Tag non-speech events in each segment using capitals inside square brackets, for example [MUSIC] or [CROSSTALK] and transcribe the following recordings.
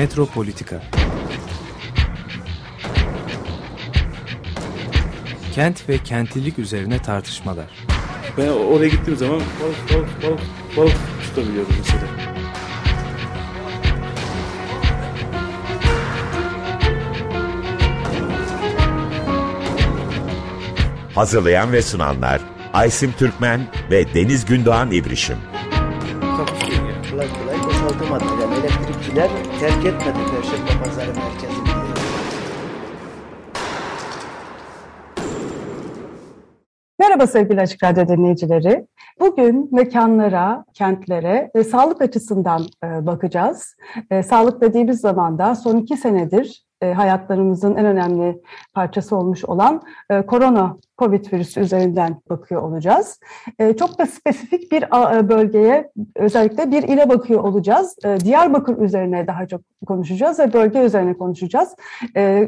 Metropolitika Kent ve kentlilik üzerine tartışmalar. Ben oraya gittiğim zaman balık balık balık balık tutabiliyordum mesela. Hazırlayan ve sunanlar Aysim Türkmen ve Deniz Gündoğan İbrişim. Terk etmedi Perşembe Pazarı merkezini. Merhaba sevgili Açık Radyo dinleyicileri. Bugün mekanlara, kentlere e, sağlık açısından e, bakacağız. E, sağlık dediğimiz zaman da son iki senedir e, hayatlarımızın en önemli parçası olmuş olan e, korona, COVID virüsü üzerinden bakıyor olacağız. E, çok da spesifik bir bölgeye, özellikle bir ile bakıyor olacağız. E, Diyarbakır üzerine daha çok konuşacağız ve bölge üzerine konuşacağız.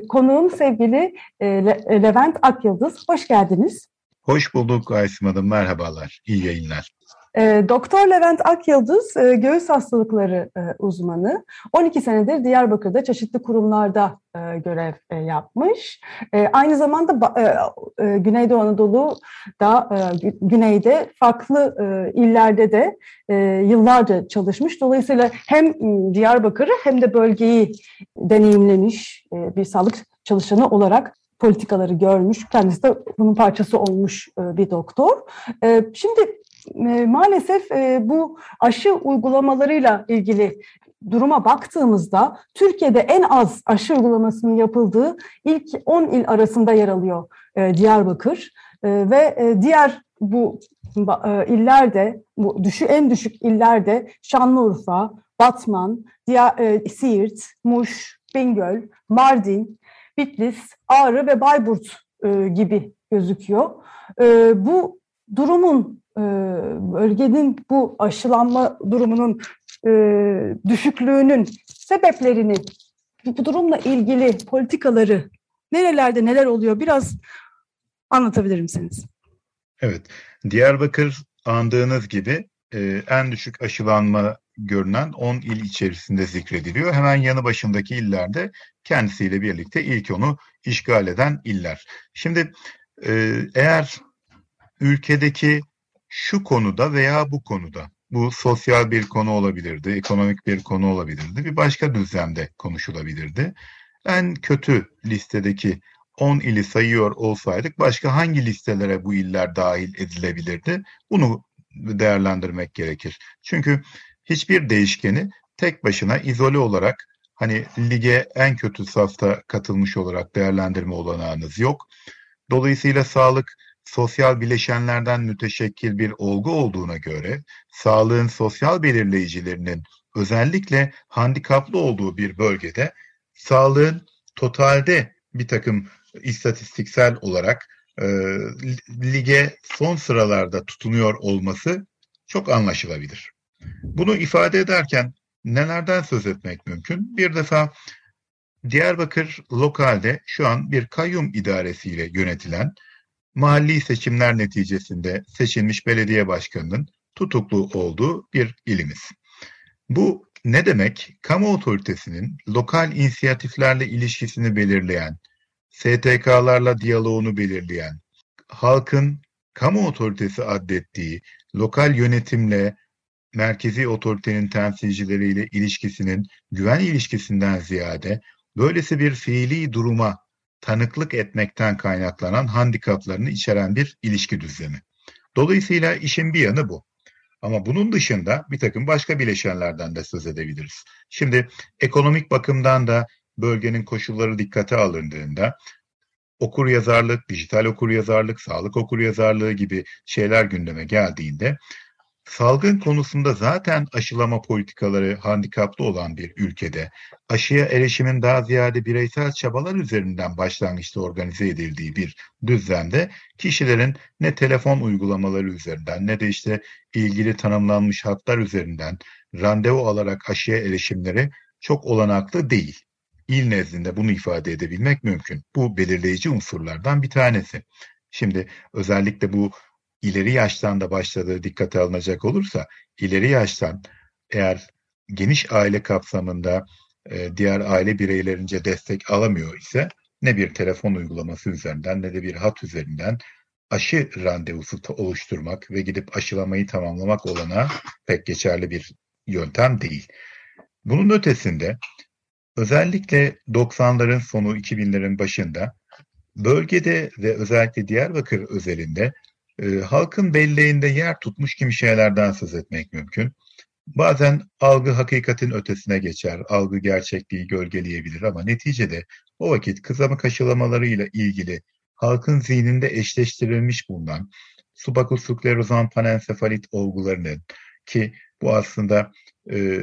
Konuğum sevgili Le- Levent Akyıldız. Hoş geldiniz. Hoş bulduk Aysim Hanım. Merhabalar. İyi yayınlar. E, Doktor Levent Akyıldız e, göğüs hastalıkları e, uzmanı. 12 senedir Diyarbakır'da çeşitli kurumlarda e, görev yapmış. Aynı zamanda Güneydoğu Anadolu'da, gü- güneyde farklı illerde de yıllarca çalışmış. Dolayısıyla hem m, Diyarbakır'ı hem de bölgeyi deneyimlemiş bir sağlık çalışanı olarak politikaları görmüş. Kendisi de bunun parçası olmuş bir doktor. Şimdi e, maalesef e, bu aşı uygulamalarıyla ilgili duruma baktığımızda Türkiye'de en az aşı uygulamasının yapıldığı ilk 10 il arasında yer alıyor e, Diyarbakır ve diğer bu illerde bu düşü en düşük illerde Şanlıurfa, Batman, e, Siirt, Muş, Bingöl, Mardin, Bitlis, Ağrı ve Bayburt gibi gözüküyor. Bu durumun e, bölgenin bu aşılanma durumunun e, düşüklüğünün sebeplerini, bu durumla ilgili politikaları nerelerde neler oluyor biraz anlatabilir misiniz? Evet. Diyarbakır andığınız gibi e, en düşük aşılanma görünen 10 il içerisinde zikrediliyor. Hemen yanı başındaki illerde kendisiyle birlikte ilk onu işgal eden iller. Şimdi eğer ülkedeki şu konuda veya bu konuda bu sosyal bir konu olabilirdi, ekonomik bir konu olabilirdi, bir başka düzlemde konuşulabilirdi. En kötü listedeki 10 ili sayıyor olsaydık başka hangi listelere bu iller dahil edilebilirdi? Bunu değerlendirmek gerekir. Çünkü hiçbir değişkeni tek başına izole olarak hani lige en kötü safta katılmış olarak değerlendirme olanağınız yok. Dolayısıyla sağlık sosyal bileşenlerden müteşekkil bir olgu olduğuna göre sağlığın sosyal belirleyicilerinin özellikle handikaplı olduğu bir bölgede sağlığın totalde bir takım istatistiksel olarak e, lige son sıralarda tutunuyor olması çok anlaşılabilir. Bunu ifade ederken nelerden söz etmek mümkün? Bir defa Diyarbakır lokalde şu an bir kayyum idaresiyle yönetilen mahalli seçimler neticesinde seçilmiş belediye başkanının tutuklu olduğu bir ilimiz. Bu ne demek? Kamu otoritesinin lokal inisiyatiflerle ilişkisini belirleyen, STK'larla diyaloğunu belirleyen, halkın kamu otoritesi addettiği lokal yönetimle merkezi otoritenin temsilcileriyle ilişkisinin güven ilişkisinden ziyade böylesi bir fiili duruma tanıklık etmekten kaynaklanan handikaplarını içeren bir ilişki düzlemi. Dolayısıyla işin bir yanı bu. Ama bunun dışında bir takım başka bileşenlerden de söz edebiliriz. Şimdi ekonomik bakımdan da bölgenin koşulları dikkate alındığında okur yazarlık, dijital okur yazarlık, sağlık okur yazarlığı gibi şeyler gündeme geldiğinde salgın konusunda zaten aşılama politikaları handikaplı olan bir ülkede aşıya erişimin daha ziyade bireysel çabalar üzerinden başlangıçta organize edildiği bir düzlemde kişilerin ne telefon uygulamaları üzerinden ne de işte ilgili tanımlanmış hatlar üzerinden randevu alarak aşıya erişimleri çok olanaklı değil. İl nezdinde bunu ifade edebilmek mümkün. Bu belirleyici unsurlardan bir tanesi. Şimdi özellikle bu ileri yaştan da başladığı dikkate alınacak olursa ileri yaştan eğer geniş aile kapsamında e, diğer aile bireylerince destek alamıyor ise ne bir telefon uygulaması üzerinden ne de bir hat üzerinden aşı randevusu oluşturmak ve gidip aşılamayı tamamlamak olana pek geçerli bir yöntem değil. Bunun ötesinde özellikle 90'ların sonu 2000'lerin başında bölgede ve özellikle Diyarbakır özelinde e, halkın belleğinde yer tutmuş kimi şeylerden söz etmek mümkün. Bazen algı hakikatin ötesine geçer, algı gerçekliği gölgeleyebilir ama neticede o vakit kızamık aşılamalarıyla ilgili halkın zihninde eşleştirilmiş bulunan subakus sklerozan panensefalit olgularının ki bu aslında e,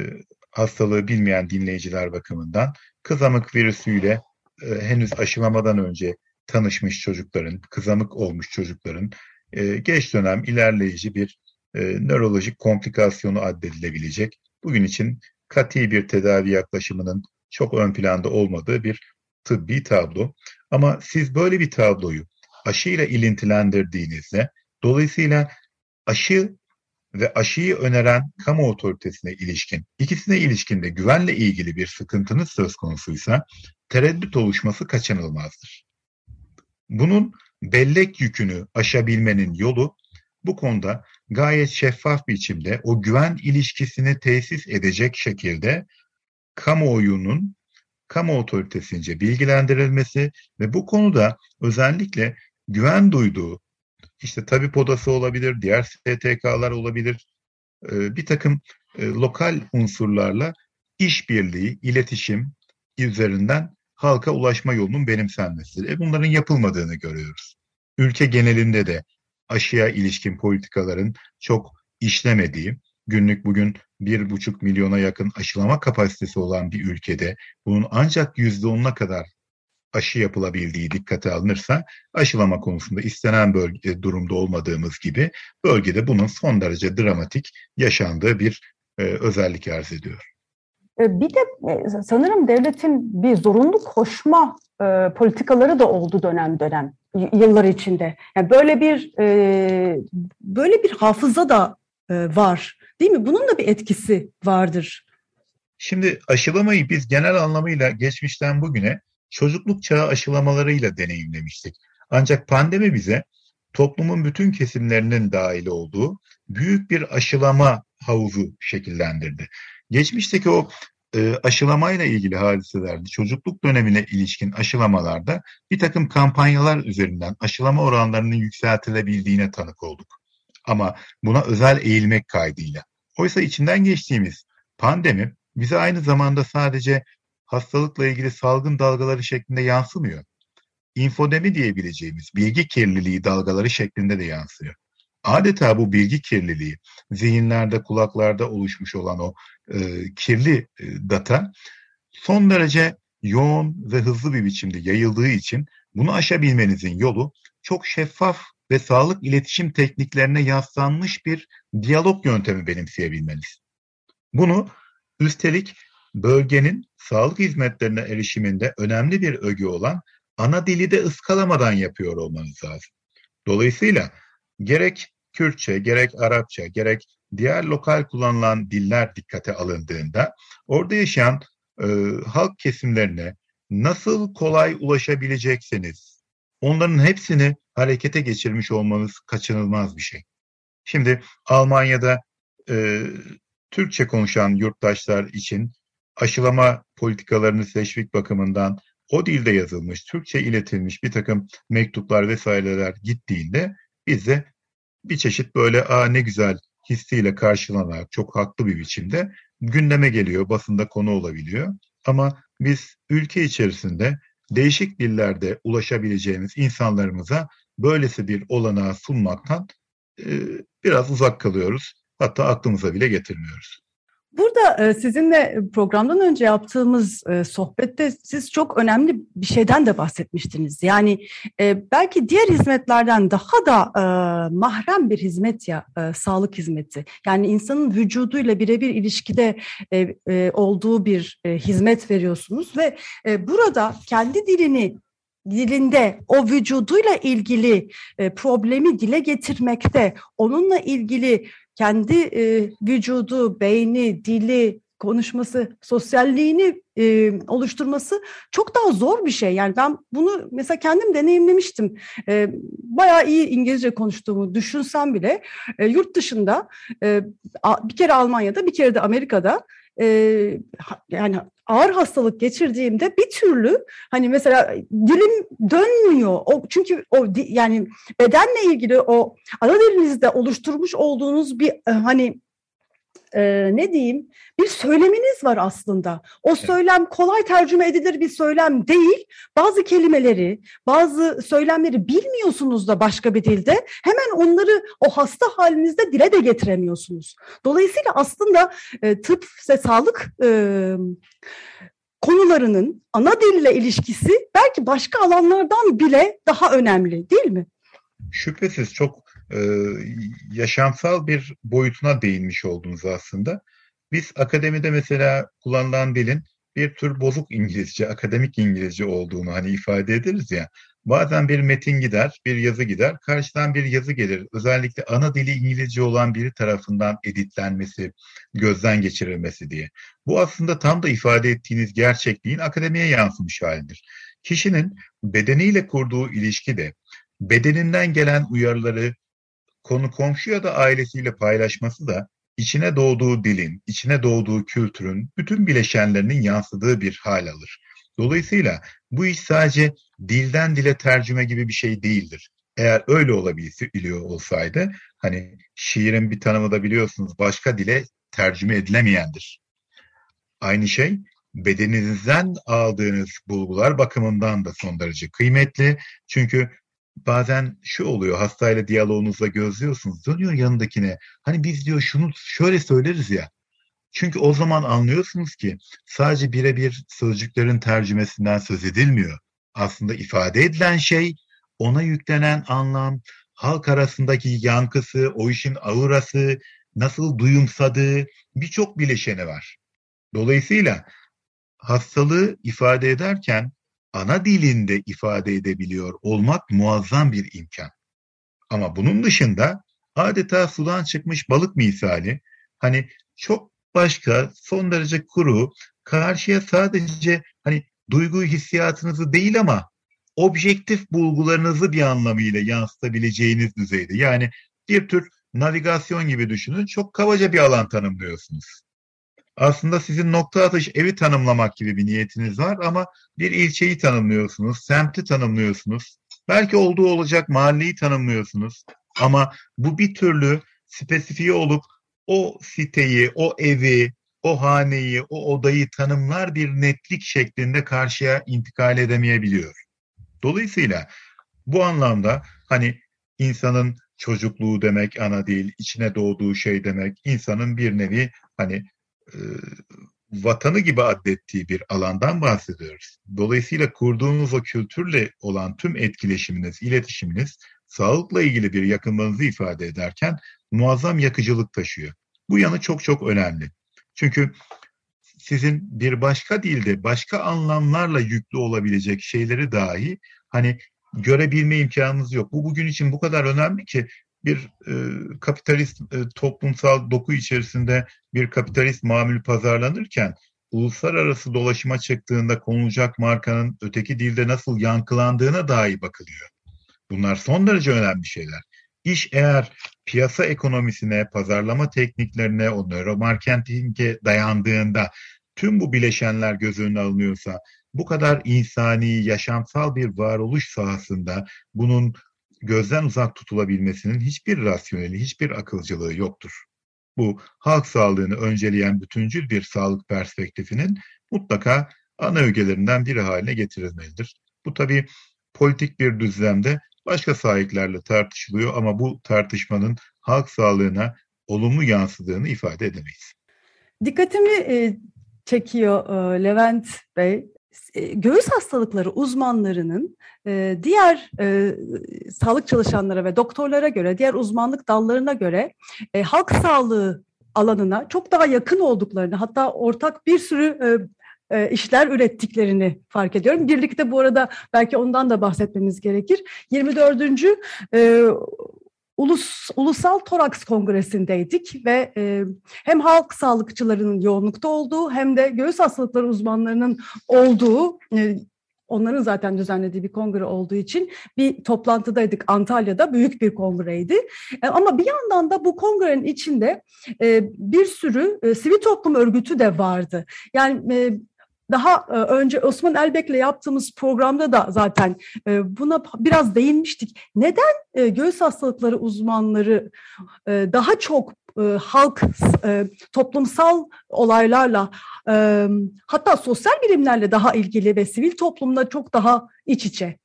hastalığı bilmeyen dinleyiciler bakımından kızamık virüsüyle e, henüz aşılamadan önce tanışmış çocukların, kızamık olmuş çocukların e, geç dönem ilerleyici bir e, nörolojik komplikasyonu addedilebilecek. Bugün için kati bir tedavi yaklaşımının çok ön planda olmadığı bir tıbbi tablo. Ama siz böyle bir tabloyu aşıyla ilintilendirdiğinizde dolayısıyla aşı ve aşıyı öneren kamu otoritesine ilişkin, ikisine ilişkin de güvenle ilgili bir sıkıntınız söz konusuysa tereddüt oluşması kaçınılmazdır. Bunun bellek yükünü aşabilmenin yolu bu konuda gayet şeffaf biçimde o güven ilişkisini tesis edecek şekilde kamuoyunun kamu otoritesince bilgilendirilmesi ve bu konuda özellikle güven duyduğu işte tabip odası olabilir, diğer STK'lar olabilir, e, bir takım e, lokal unsurlarla işbirliği, iletişim üzerinden halka ulaşma yolunun benimsenmesi. E bunların yapılmadığını görüyoruz. Ülke genelinde de aşıya ilişkin politikaların çok işlemediği, günlük bugün bir buçuk milyona yakın aşılama kapasitesi olan bir ülkede bunun ancak yüzde onuna kadar aşı yapılabildiği dikkate alınırsa aşılama konusunda istenen bölge, durumda olmadığımız gibi bölgede bunun son derece dramatik yaşandığı bir e, özellik arz ediyor. E, bir de e, sanırım devletin bir zorunlu koşma e, politikaları da oldu dönem dönem yıllar içinde. Yani böyle bir e, böyle bir hafıza da var, değil mi? Bunun da bir etkisi vardır. Şimdi aşılamayı biz genel anlamıyla geçmişten bugüne çocukluk çağı aşılamalarıyla deneyimlemiştik. Ancak pandemi bize toplumun bütün kesimlerinin dahil olduğu büyük bir aşılama havuzu şekillendirdi. Geçmişteki o e, aşılamayla ilgili hadiselerde, çocukluk dönemine ilişkin aşılamalarda bir takım kampanyalar üzerinden aşılama oranlarının yükseltilebildiğine tanık olduk. Ama buna özel eğilmek kaydıyla. Oysa içinden geçtiğimiz pandemi bize aynı zamanda sadece hastalıkla ilgili salgın dalgaları şeklinde yansımıyor. İnfodemi diyebileceğimiz bilgi kirliliği dalgaları şeklinde de yansıyor. Adeta bu bilgi kirliliği, zihinlerde, kulaklarda oluşmuş olan o e, kirli e, data son derece yoğun ve hızlı bir biçimde yayıldığı için bunu aşabilmenizin yolu çok şeffaf ve sağlık iletişim tekniklerine yaslanmış bir diyalog yöntemi benimseyebilmeniz. Bunu üstelik bölgenin sağlık hizmetlerine erişiminde önemli bir ögü olan ana dili de ıskalamadan yapıyor olmanız lazım. Dolayısıyla gerek Kürtçe, gerek Arapça, gerek diğer lokal kullanılan diller dikkate alındığında orada yaşayan e, halk kesimlerine nasıl kolay ulaşabilecekseniz onların hepsini harekete geçirmiş olmanız kaçınılmaz bir şey. Şimdi Almanya'da e, Türkçe konuşan yurttaşlar için aşılama politikalarını teşvik bakımından o dilde yazılmış, Türkçe iletilmiş bir takım mektuplar vesaireler gittiğinde biz de bir çeşit böyle aa ne güzel hissiyle karşılanarak çok haklı bir biçimde gündeme geliyor, basında konu olabiliyor. Ama biz ülke içerisinde değişik dillerde ulaşabileceğimiz insanlarımıza böylesi bir olanağı sunmaktan e, biraz uzak kalıyoruz. Hatta aklımıza bile getirmiyoruz. Burada e, sizinle programdan önce yaptığımız e, sohbette siz çok önemli bir şeyden de bahsetmiştiniz. Yani e, belki diğer hizmetlerden daha da mahrem bir hizmet ya sağlık hizmeti. Yani insanın vücuduyla birebir ilişkide olduğu bir hizmet veriyorsunuz ve burada kendi dilini dilinde o vücuduyla ilgili problemi dile getirmekte, onunla ilgili kendi e, vücudu, beyni, dili konuşması, sosyalliğini e, oluşturması çok daha zor bir şey. Yani ben bunu mesela kendim deneyimlemiştim. E, bayağı iyi İngilizce konuştuğumu düşünsem bile e, yurt dışında e, bir kere Almanya'da bir kere de Amerika'da e, yani ağır hastalık geçirdiğimde bir türlü hani mesela dilim dönmüyor. O çünkü o yani bedenle ilgili o ana dilinizde oluşturmuş olduğunuz bir hani e, ne diyeyim bir söyleminiz var aslında. O söylem kolay tercüme edilir bir söylem değil. Bazı kelimeleri, bazı söylemleri bilmiyorsunuz da başka bir dilde. Hemen onları o hasta halinizde dile de getiremiyorsunuz. Dolayısıyla aslında e, tıp ve sağlık e, konularının ana dille ilişkisi belki başka alanlardan bile daha önemli değil mi? Şüphesiz çok e, yaşamsal bir boyutuna değinmiş oldunuz aslında. Biz akademide mesela kullanılan dilin bir tür bozuk İngilizce, akademik İngilizce olduğunu hani ifade ederiz ya. Bazen bir metin gider, bir yazı gider, karşıdan bir yazı gelir. Özellikle ana dili İngilizce olan biri tarafından editlenmesi, gözden geçirilmesi diye. Bu aslında tam da ifade ettiğiniz gerçekliğin akademiye yansımış halidir. Kişinin bedeniyle kurduğu ilişki de bedeninden gelen uyarıları konu komşu ya da ailesiyle paylaşması da içine doğduğu dilin, içine doğduğu kültürün bütün bileşenlerinin yansıdığı bir hal alır. Dolayısıyla bu iş sadece dilden dile tercüme gibi bir şey değildir. Eğer öyle olabiliyor olsaydı hani şiirin bir tanımı da biliyorsunuz başka dile tercüme edilemeyendir. Aynı şey bedeninizden aldığınız bulgular bakımından da son derece kıymetli. Çünkü bazen şu oluyor hastayla diyaloğunuzda gözlüyorsunuz dönüyor yanındakine hani biz diyor şunu şöyle söyleriz ya çünkü o zaman anlıyorsunuz ki sadece birebir sözcüklerin tercümesinden söz edilmiyor. Aslında ifade edilen şey ona yüklenen anlam, halk arasındaki yankısı, o işin aurası, nasıl duyumsadığı birçok bileşeni var. Dolayısıyla hastalığı ifade ederken ana dilinde ifade edebiliyor olmak muazzam bir imkan. Ama bunun dışında adeta sudan çıkmış balık misali hani çok başka son derece kuru karşıya sadece hani duygu hissiyatınızı değil ama objektif bulgularınızı bir anlamıyla yansıtabileceğiniz düzeyde. Yani bir tür navigasyon gibi düşünün. Çok kabaca bir alan tanımlıyorsunuz. Aslında sizin nokta atış evi tanımlamak gibi bir niyetiniz var ama bir ilçeyi tanımlıyorsunuz, semti tanımlıyorsunuz. Belki olduğu olacak mahalleyi tanımlıyorsunuz. Ama bu bir türlü spesifiye olup o siteyi, o evi, o haneyi, o odayı tanımlar bir netlik şeklinde karşıya intikal edemeyebiliyor. Dolayısıyla bu anlamda hani insanın çocukluğu demek ana değil, içine doğduğu şey demek, insanın bir nevi hani vatanı gibi adettiği bir alandan bahsediyoruz. Dolayısıyla kurduğunuz o kültürle olan tüm etkileşiminiz, iletişiminiz sağlıkla ilgili bir yakınlığınızı ifade ederken muazzam yakıcılık taşıyor. Bu yanı çok çok önemli. Çünkü sizin bir başka dilde başka anlamlarla yüklü olabilecek şeyleri dahi hani görebilme imkanınız yok. Bu bugün için bu kadar önemli ki bir e, kapitalist e, toplumsal doku içerisinde bir kapitalist mamül pazarlanırken uluslararası dolaşıma çıktığında konulacak markanın öteki dilde nasıl yankılandığına dahi bakılıyor. Bunlar son derece önemli şeyler. İş eğer piyasa ekonomisine, pazarlama tekniklerine, o nöromarketinge dayandığında tüm bu bileşenler göz önüne alınıyorsa bu kadar insani, yaşamsal bir varoluş sahasında bunun gözden uzak tutulabilmesinin hiçbir rasyoneli, hiçbir akılcılığı yoktur. Bu halk sağlığını önceleyen bütüncül bir sağlık perspektifinin mutlaka ana ögelerinden biri haline getirilmelidir. Bu tabii politik bir düzlemde başka sahiplerle tartışılıyor ama bu tartışmanın halk sağlığına olumlu yansıdığını ifade edemeyiz. Dikkatimi çekiyor Levent Bey. E, göğüs hastalıkları uzmanlarının e, diğer e, sağlık çalışanlara ve doktorlara göre, diğer uzmanlık dallarına göre halk sağlığı alanına çok daha yakın olduklarını, hatta ortak bir sürü işler ürettiklerini fark ediyorum. Birlikte bu arada belki ondan da bahsetmemiz gerekir. 24. Ulus, Ulusal Toraks Kongresi'ndeydik ve e, hem halk sağlıkçılarının yoğunlukta olduğu hem de göğüs hastalıkları uzmanlarının olduğu e, onların zaten düzenlediği bir kongre olduğu için bir toplantıdaydık Antalya'da büyük bir kongreydi. E, ama bir yandan da bu kongrenin içinde e, bir sürü e, sivil toplum örgütü de vardı. Yani daha e, önce Osman Elbek'le yaptığımız programda da zaten e, buna biraz değinmiştik. Neden e, göğüs hastalıkları uzmanları daha çok halk toplumsal olaylarla hatta sosyal bilimlerle daha ilgili ve sivil toplumla çok daha iç içe?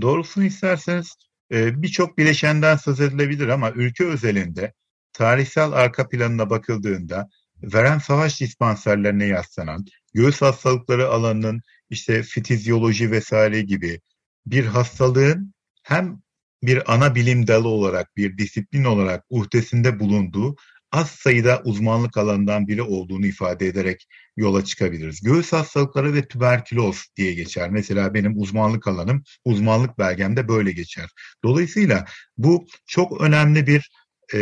Doğrusunu isterseniz birçok bileşenden söz edilebilir ama ülke özelinde tarihsel arka planına bakıldığında veren savaş dispanserlerine yaslanan, göğüs hastalıkları alanının işte fitizyoloji vesaire gibi bir hastalığın hem bir ana bilim dalı olarak, bir disiplin olarak uhdesinde bulunduğu az sayıda uzmanlık alanından biri olduğunu ifade ederek yola çıkabiliriz. Göğüs hastalıkları ve tüberküloz diye geçer. Mesela benim uzmanlık alanım, uzmanlık belgemde böyle geçer. Dolayısıyla bu çok önemli bir e,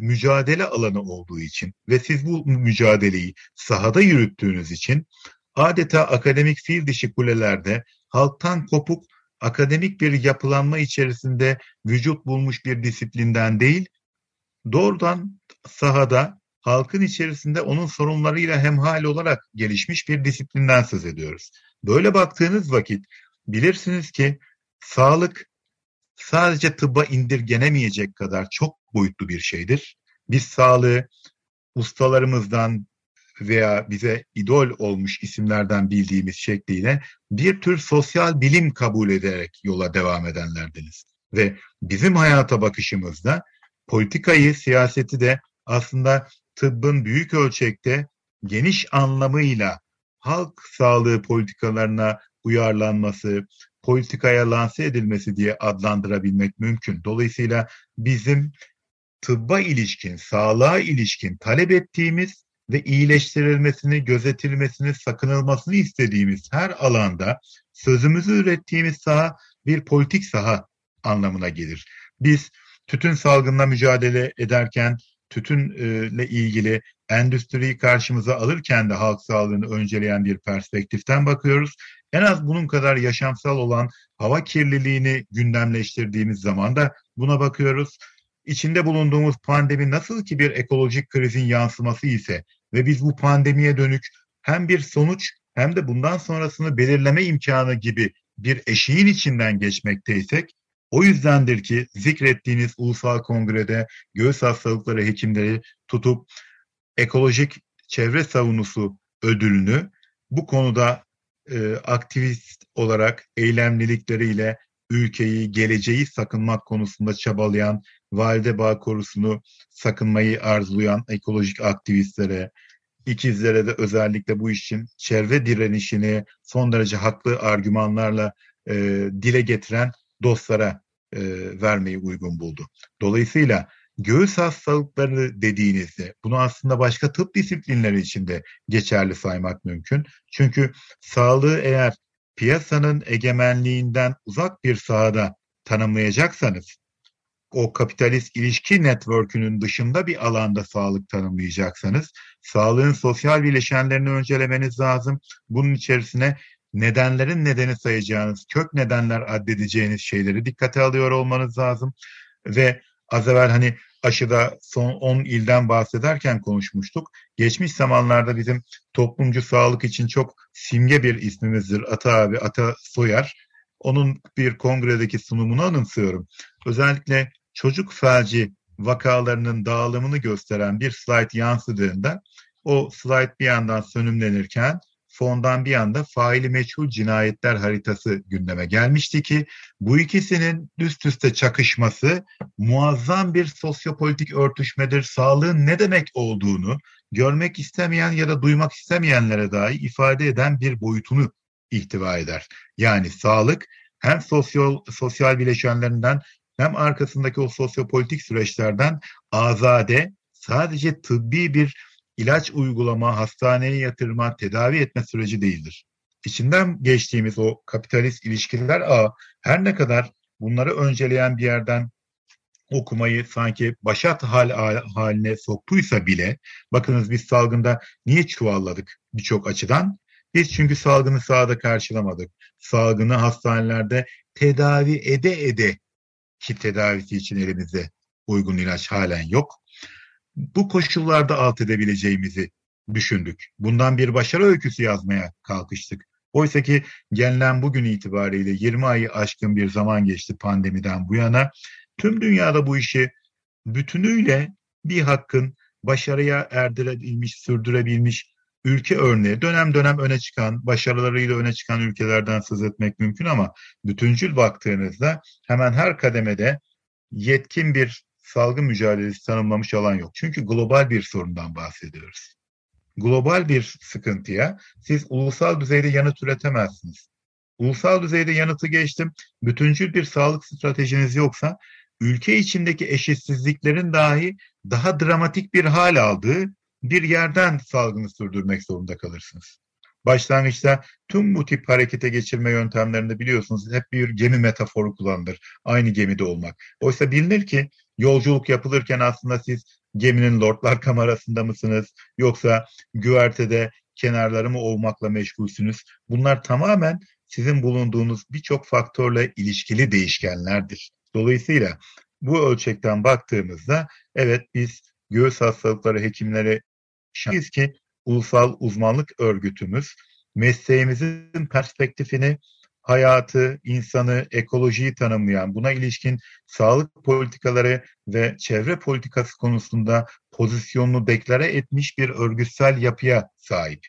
mücadele alanı olduğu için ve siz bu mücadeleyi sahada yürüttüğünüz için adeta akademik fil dişi kulelerde halktan kopuk akademik bir yapılanma içerisinde vücut bulmuş bir disiplinden değil, doğrudan sahada halkın içerisinde onun sorunlarıyla hemhal olarak gelişmiş bir disiplinden söz ediyoruz. Böyle baktığınız vakit bilirsiniz ki sağlık sadece tıbba indirgenemeyecek kadar çok boyutlu bir şeydir. Biz sağlığı ustalarımızdan veya bize idol olmuş isimlerden bildiğimiz şekliyle bir tür sosyal bilim kabul ederek yola devam edenlerdeniz. Ve bizim hayata bakışımızda politikayı, siyaseti de aslında tıbbın büyük ölçekte geniş anlamıyla halk sağlığı politikalarına uyarlanması, politikaya lanse edilmesi diye adlandırabilmek mümkün. Dolayısıyla bizim tıbba ilişkin, sağlığa ilişkin talep ettiğimiz ve iyileştirilmesini, gözetilmesini, sakınılmasını istediğimiz her alanda sözümüzü ürettiğimiz saha bir politik saha anlamına gelir. Biz tütün salgınla mücadele ederken tütünle ilgili endüstriyi karşımıza alırken de halk sağlığını önceleyen bir perspektiften bakıyoruz. En az bunun kadar yaşamsal olan hava kirliliğini gündemleştirdiğimiz zaman da buna bakıyoruz. İçinde bulunduğumuz pandemi nasıl ki bir ekolojik krizin yansıması ise ve biz bu pandemiye dönük hem bir sonuç hem de bundan sonrasını belirleme imkanı gibi bir eşiğin içinden geçmekteysek o yüzdendir ki zikrettiğiniz ulusal kongrede göğüs hastalıkları hekimleri tutup ekolojik çevre savunusu ödülünü bu konuda e, aktivist olarak eylemlilikleriyle ülkeyi, geleceği sakınmak konusunda çabalayan, valide bağ korusunu sakınmayı arzulayan ekolojik aktivistlere, ikizlere de özellikle bu işin çevre direnişini son derece haklı argümanlarla e, dile getiren dostlara e, vermeyi uygun buldu. Dolayısıyla göğüs hastalıkları dediğinizde bunu aslında başka tıp disiplinleri içinde geçerli saymak mümkün. Çünkü sağlığı eğer piyasanın egemenliğinden uzak bir sahada tanımlayacaksanız o kapitalist ilişki network'ünün dışında bir alanda sağlık tanımlayacaksanız sağlığın sosyal bileşenlerini öncelemeniz lazım. Bunun içerisine nedenlerin nedeni sayacağınız, kök nedenler addedeceğiniz şeyleri dikkate alıyor olmanız lazım. Ve az evvel hani aşıda son 10 ilden bahsederken konuşmuştuk. Geçmiş zamanlarda bizim toplumcu sağlık için çok simge bir ismimizdir Ata abi, Ata Soyar. Onun bir kongredeki sunumunu anımsıyorum. Özellikle çocuk felci vakalarının dağılımını gösteren bir slide yansıdığında o slide bir yandan sönümlenirken fondan bir anda faili meçhul cinayetler haritası gündeme gelmişti ki bu ikisinin üst üste çakışması muazzam bir sosyopolitik örtüşmedir. Sağlığın ne demek olduğunu görmek istemeyen ya da duymak istemeyenlere dahi ifade eden bir boyutunu ihtiva eder. Yani sağlık hem sosyal, sosyal bileşenlerinden hem arkasındaki o sosyopolitik süreçlerden azade sadece tıbbi bir ilaç uygulama, hastaneye yatırma, tedavi etme süreci değildir. İçinden geçtiğimiz o kapitalist ilişkiler ağı her ne kadar bunları önceleyen bir yerden okumayı sanki başat hal, haline soktuysa bile bakınız biz salgında niye çuvalladık birçok açıdan? Biz çünkü salgını sahada karşılamadık. Salgını hastanelerde tedavi ede ede ki tedavisi için elimizde uygun ilaç halen yok. Bu koşullarda alt edebileceğimizi düşündük. Bundan bir başarı öyküsü yazmaya kalkıştık. Oysa ki gelinen bugün itibariyle 20 ayı aşkın bir zaman geçti pandemiden bu yana. Tüm dünyada bu işi bütünüyle bir hakkın başarıya erdirebilmiş, sürdürebilmiş ülke örneği dönem dönem öne çıkan, başarılarıyla öne çıkan ülkelerden söz etmek mümkün ama bütüncül baktığınızda hemen her kademede yetkin bir salgın mücadelesi tanımlamış alan yok. Çünkü global bir sorundan bahsediyoruz. Global bir sıkıntıya siz ulusal düzeyde yanıt üretemezsiniz. Ulusal düzeyde yanıtı geçtim. Bütüncül bir sağlık stratejiniz yoksa ülke içindeki eşitsizliklerin dahi daha dramatik bir hal aldığı bir yerden salgını sürdürmek zorunda kalırsınız. Başlangıçta tüm bu tip harekete geçirme yöntemlerinde biliyorsunuz hep bir gemi metaforu kullanılır. Aynı gemide olmak. Oysa bilinir ki yolculuk yapılırken aslında siz geminin lordlar kamerasında mısınız? Yoksa güvertede kenarları mı olmakla meşgulsünüz? Bunlar tamamen sizin bulunduğunuz birçok faktörle ilişkili değişkenlerdir. Dolayısıyla bu ölçekten baktığımızda evet biz göğüs hastalıkları hekimleri şanslıyız ki ulusal uzmanlık örgütümüz mesleğimizin perspektifini hayatı, insanı, ekolojiyi tanımlayan, buna ilişkin sağlık politikaları ve çevre politikası konusunda pozisyonunu deklare etmiş bir örgütsel yapıya sahip.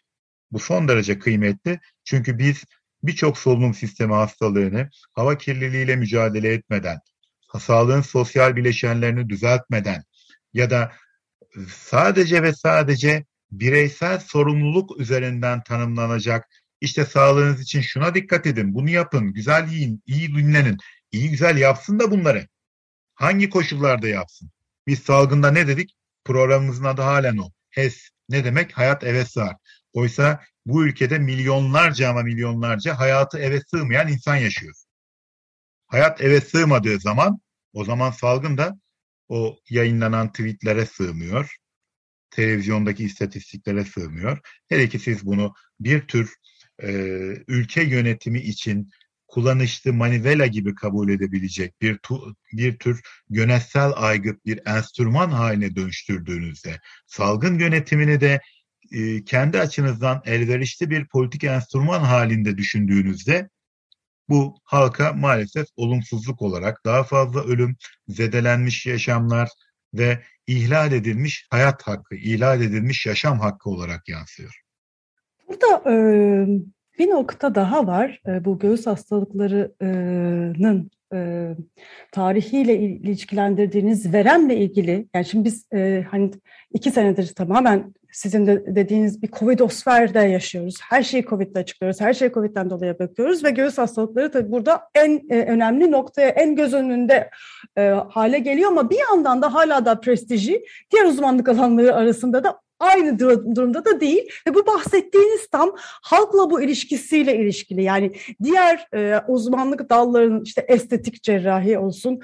Bu son derece kıymetli çünkü biz birçok solunum sistemi hastalığını hava kirliliğiyle mücadele etmeden, sağlığın sosyal bileşenlerini düzeltmeden ya da sadece ve sadece bireysel sorumluluk üzerinden tanımlanacak işte sağlığınız için şuna dikkat edin, bunu yapın, güzel yiyin, iyi dinlenin. İyi güzel yapsın da bunları. Hangi koşullarda yapsın? Biz salgında ne dedik? Programımızın adı halen o. HES. Ne demek? Hayat eve sığar. Oysa bu ülkede milyonlarca ama milyonlarca hayatı eve sığmayan insan yaşıyor. Hayat eve sığmadığı zaman o zaman salgın da o yayınlanan tweetlere sığmıyor. Televizyondaki istatistiklere sığmıyor. Hele ki siz bunu bir tür e, ülke yönetimi için kullanışlı manivela gibi kabul edebilecek bir tu, bir tür yönetsel aygıt bir enstrüman haline dönüştürdüğünüzde salgın yönetimini de e, kendi açınızdan elverişli bir politik enstrüman halinde düşündüğünüzde bu halka maalesef olumsuzluk olarak daha fazla ölüm, zedelenmiş yaşamlar ve ihlal edilmiş hayat hakkı, ihlal edilmiş yaşam hakkı olarak yansıyor. Burada e, bir nokta daha var. E, bu göğüs hastalıklarının e, tarihiyle ilişkilendirdiğiniz veremle ilgili, yani şimdi biz e, hani iki senedir tamamen sizin de dediğiniz bir Covidosferde yaşıyoruz. Her şeyi Covid'le açıklıyoruz, her şeyi Covid'den dolayı bakıyoruz ve göğüs hastalıkları tabii burada en e, önemli noktaya, en göz önünde e, hale geliyor ama bir yandan da hala da prestiji diğer uzmanlık alanları arasında da aynı durumda da değil. Ve bu bahsettiğiniz tam halkla bu ilişkisiyle ilişkili. Yani diğer e, uzmanlık dallarının işte estetik cerrahi olsun.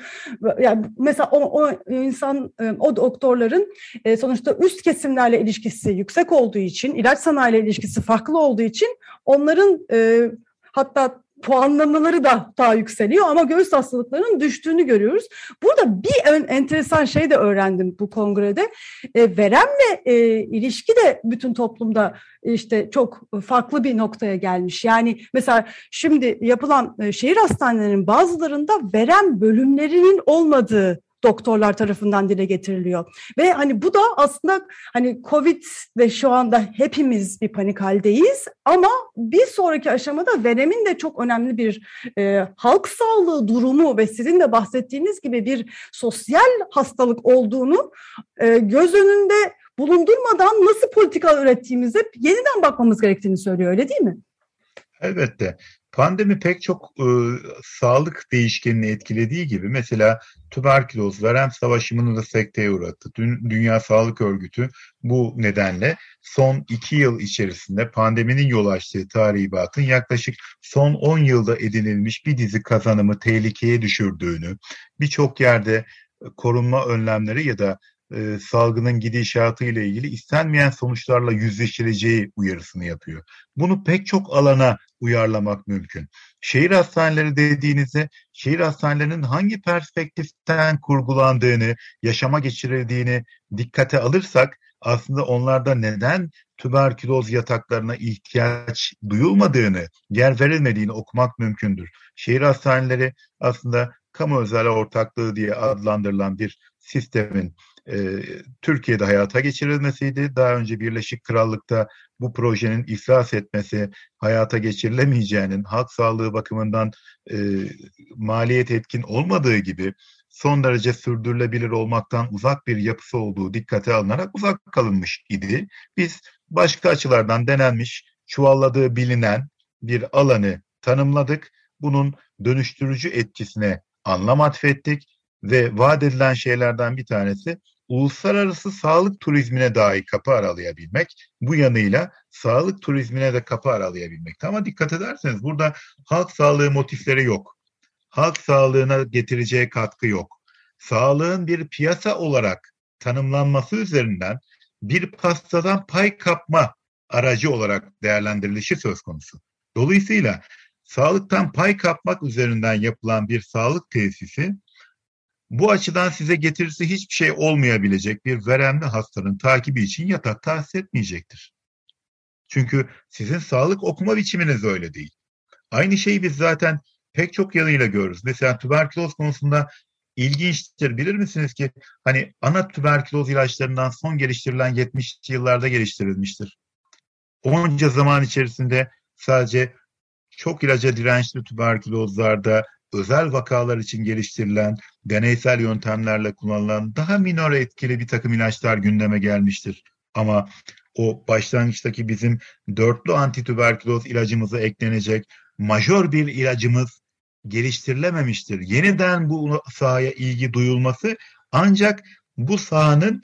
Yani mesela o, o insan e, o doktorların e, sonuçta üst kesimlerle ilişkisi yüksek olduğu için ilaç sanayiyle ilişkisi farklı olduğu için onların e, hatta puanlamaları da daha yükseliyor ama göğüs hastalıklarının düştüğünü görüyoruz. Burada bir ön, enteresan şey de öğrendim bu kongrede. E, veremle e, ilişki de bütün toplumda işte çok farklı bir noktaya gelmiş. Yani mesela şimdi yapılan e, şehir hastanelerinin bazılarında verem bölümlerinin olmadığı doktorlar tarafından dile getiriliyor. Ve hani bu da aslında hani Covid ve şu anda hepimiz bir panik haldeyiz ama bir sonraki aşamada veremin de çok önemli bir e, halk sağlığı durumu ve sizin de bahsettiğiniz gibi bir sosyal hastalık olduğunu e, göz önünde bulundurmadan nasıl politika ürettiğimize yeniden bakmamız gerektiğini söylüyor öyle değil mi? Elbette. Pandemi pek çok e, sağlık değişkenini etkilediği gibi mesela tüberküloz, verem savaşımını da sekteye uğrattı. Dün, Dünya Sağlık Örgütü bu nedenle son iki yıl içerisinde pandeminin yol açtığı tahribatın yaklaşık son 10 yılda edinilmiş bir dizi kazanımı tehlikeye düşürdüğünü, birçok yerde korunma önlemleri ya da e, salgının gidişatı ile ilgili istenmeyen sonuçlarla yüzleşileceği uyarısını yapıyor. Bunu pek çok alana uyarlamak mümkün. Şehir hastaneleri dediğinizde şehir hastanelerinin hangi perspektiften kurgulandığını, yaşama geçirildiğini dikkate alırsak aslında onlarda neden tüberküloz yataklarına ihtiyaç duyulmadığını, yer verilmediğini okumak mümkündür. Şehir hastaneleri aslında kamu özel ortaklığı diye adlandırılan bir sistemin e, Türkiye'de hayata geçirilmesiydi. Daha önce Birleşik Krallık'ta bu projenin iflas etmesi, hayata geçirilemeyeceğinin halk sağlığı bakımından e, maliyet etkin olmadığı gibi son derece sürdürülebilir olmaktan uzak bir yapısı olduğu dikkate alınarak uzak kalınmış idi. Biz başka açılardan denenmiş, çuvalladığı bilinen bir alanı tanımladık. Bunun dönüştürücü etkisine anlam atfettik ve vaat edilen şeylerden bir tanesi uluslararası sağlık turizmine dahi kapı aralayabilmek, bu yanıyla sağlık turizmine de kapı aralayabilmek. Ama dikkat ederseniz burada halk sağlığı motifleri yok. Halk sağlığına getireceği katkı yok. Sağlığın bir piyasa olarak tanımlanması üzerinden bir pastadan pay kapma aracı olarak değerlendirilişi söz konusu. Dolayısıyla sağlıktan pay kapmak üzerinden yapılan bir sağlık tesisi bu açıdan size getirisi hiçbir şey olmayabilecek bir veremli hastanın takibi için yatak tahsis etmeyecektir. Çünkü sizin sağlık okuma biçiminiz öyle değil. Aynı şeyi biz zaten pek çok yanıyla görürüz. Mesela tüberküloz konusunda ilginçtir. Bilir misiniz ki hani ana tüberküloz ilaçlarından son geliştirilen 70'li yıllarda geliştirilmiştir. Onca zaman içerisinde sadece çok ilaca dirençli tüberkülozlarda özel vakalar için geliştirilen, deneysel yöntemlerle kullanılan daha minor etkili bir takım ilaçlar gündeme gelmiştir. Ama o başlangıçtaki bizim dörtlü antitüberküloz ilacımıza eklenecek majör bir ilacımız geliştirilememiştir. Yeniden bu sahaya ilgi duyulması ancak bu sahanın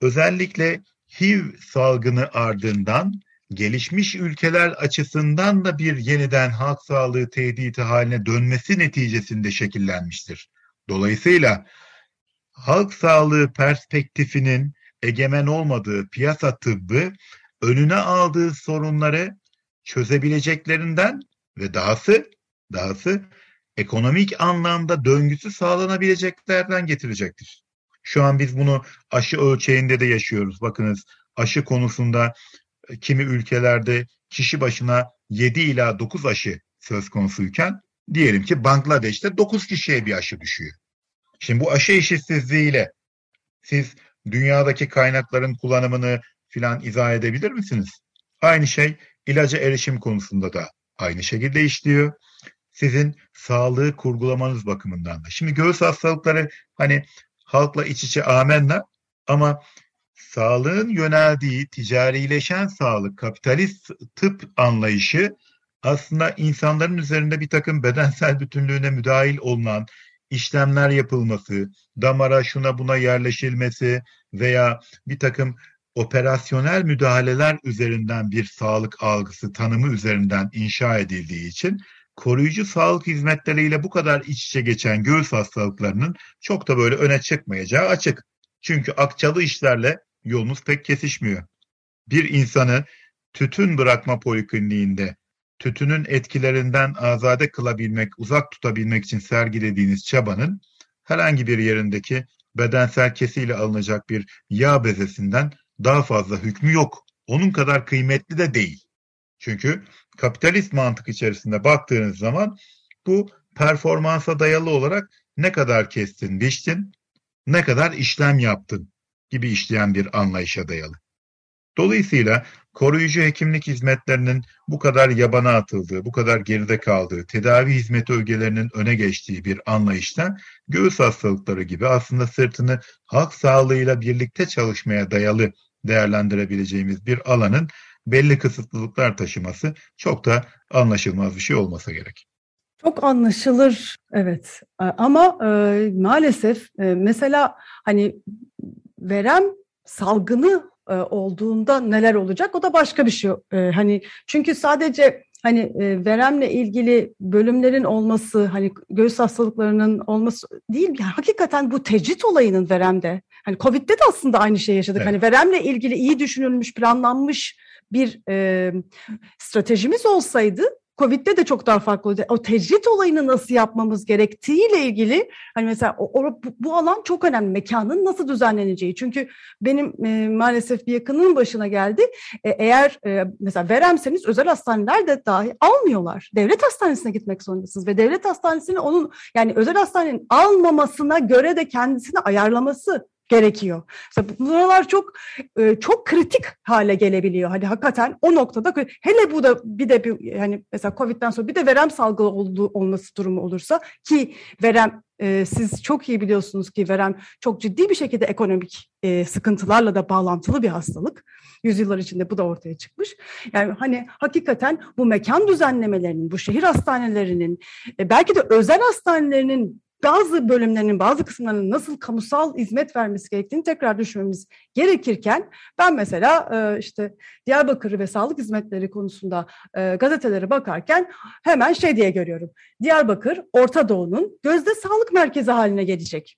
özellikle HIV salgını ardından gelişmiş ülkeler açısından da bir yeniden halk sağlığı tehdidi haline dönmesi neticesinde şekillenmiştir. Dolayısıyla halk sağlığı perspektifinin egemen olmadığı piyasa tıbbı önüne aldığı sorunları çözebileceklerinden ve dahası dahası ekonomik anlamda döngüsü sağlanabileceklerden getirecektir. Şu an biz bunu aşı ölçeğinde de yaşıyoruz. Bakınız aşı konusunda kimi ülkelerde kişi başına 7 ila 9 aşı söz konusuyken diyelim ki Bangladeş'te 9 kişiye bir aşı düşüyor. Şimdi bu aşı eşitsizliğiyle siz dünyadaki kaynakların kullanımını filan izah edebilir misiniz? Aynı şey ilaca erişim konusunda da aynı şekilde işliyor. Sizin sağlığı kurgulamanız bakımından da. Şimdi göğüs hastalıkları hani halkla iç içe amenna ama sağlığın yöneldiği ticarileşen sağlık, kapitalist tıp anlayışı aslında insanların üzerinde bir takım bedensel bütünlüğüne müdahil olunan işlemler yapılması, damara şuna buna yerleşilmesi veya bir takım operasyonel müdahaleler üzerinden bir sağlık algısı, tanımı üzerinden inşa edildiği için koruyucu sağlık hizmetleriyle bu kadar iç içe geçen göğüs hastalıklarının çok da böyle öne çıkmayacağı açık. Çünkü akçalı işlerle yolunuz pek kesişmiyor. Bir insanı tütün bırakma polikliniğinde tütünün etkilerinden azade kılabilmek, uzak tutabilmek için sergilediğiniz çabanın herhangi bir yerindeki bedensel kesiyle alınacak bir yağ bezesinden daha fazla hükmü yok. Onun kadar kıymetli de değil. Çünkü kapitalist mantık içerisinde baktığınız zaman bu performansa dayalı olarak ne kadar kestin, biçtin, ne kadar işlem yaptın gibi işleyen bir anlayışa dayalı. Dolayısıyla koruyucu hekimlik hizmetlerinin bu kadar yabana atıldığı, bu kadar geride kaldığı, tedavi hizmeti ögelerinin öne geçtiği bir anlayışta göğüs hastalıkları gibi aslında sırtını halk sağlığıyla birlikte çalışmaya dayalı değerlendirebileceğimiz bir alanın belli kısıtlılıklar taşıması çok da anlaşılmaz bir şey olmasa gerek. Çok anlaşılır evet ama e, maalesef e, mesela hani verem salgını e, olduğunda neler olacak o da başka bir şey. E, hani çünkü sadece hani e, veremle ilgili bölümlerin olması, hani göğüs hastalıklarının olması değil, yani hakikaten bu tecrit olayının veremde. Hani Covid'de de aslında aynı şeyi yaşadık. Evet. Hani veremle ilgili iyi düşünülmüş, planlanmış bir e, stratejimiz olsaydı Covid'de de çok daha farklı oldu. O tecrit olayını nasıl yapmamız gerektiğiyle ilgili hani mesela o, o, bu, bu alan çok önemli. Mekanın nasıl düzenleneceği. Çünkü benim e, maalesef bir yakının başına geldi. E, eğer e, mesela veremseniz özel hastaneler de dahi almıyorlar. Devlet hastanesine gitmek zorundasınız ve devlet hastanesini onun yani özel hastanenin almamasına göre de kendisini ayarlaması gerekiyor. Mesela buralar çok e, çok kritik hale gelebiliyor. Hani hakikaten o noktada hele bu da bir de bir yani mesela Covid'den sonra bir de verem salgılı olduğu, olması durumu olursa ki verem e, siz çok iyi biliyorsunuz ki verem çok ciddi bir şekilde ekonomik e, sıkıntılarla da bağlantılı bir hastalık. Yüzyıllar içinde bu da ortaya çıkmış. Yani hani hakikaten bu mekan düzenlemelerinin, bu şehir hastanelerinin, belki de özel hastanelerinin bazı bölümlerinin, bazı kısımlarının nasıl kamusal hizmet vermesi gerektiğini tekrar düşünmemiz gerekirken ben mesela e, işte Diyarbakır ve sağlık hizmetleri konusunda e, gazetelere bakarken hemen şey diye görüyorum. Diyarbakır, Orta Doğu'nun gözde sağlık merkezi haline gelecek.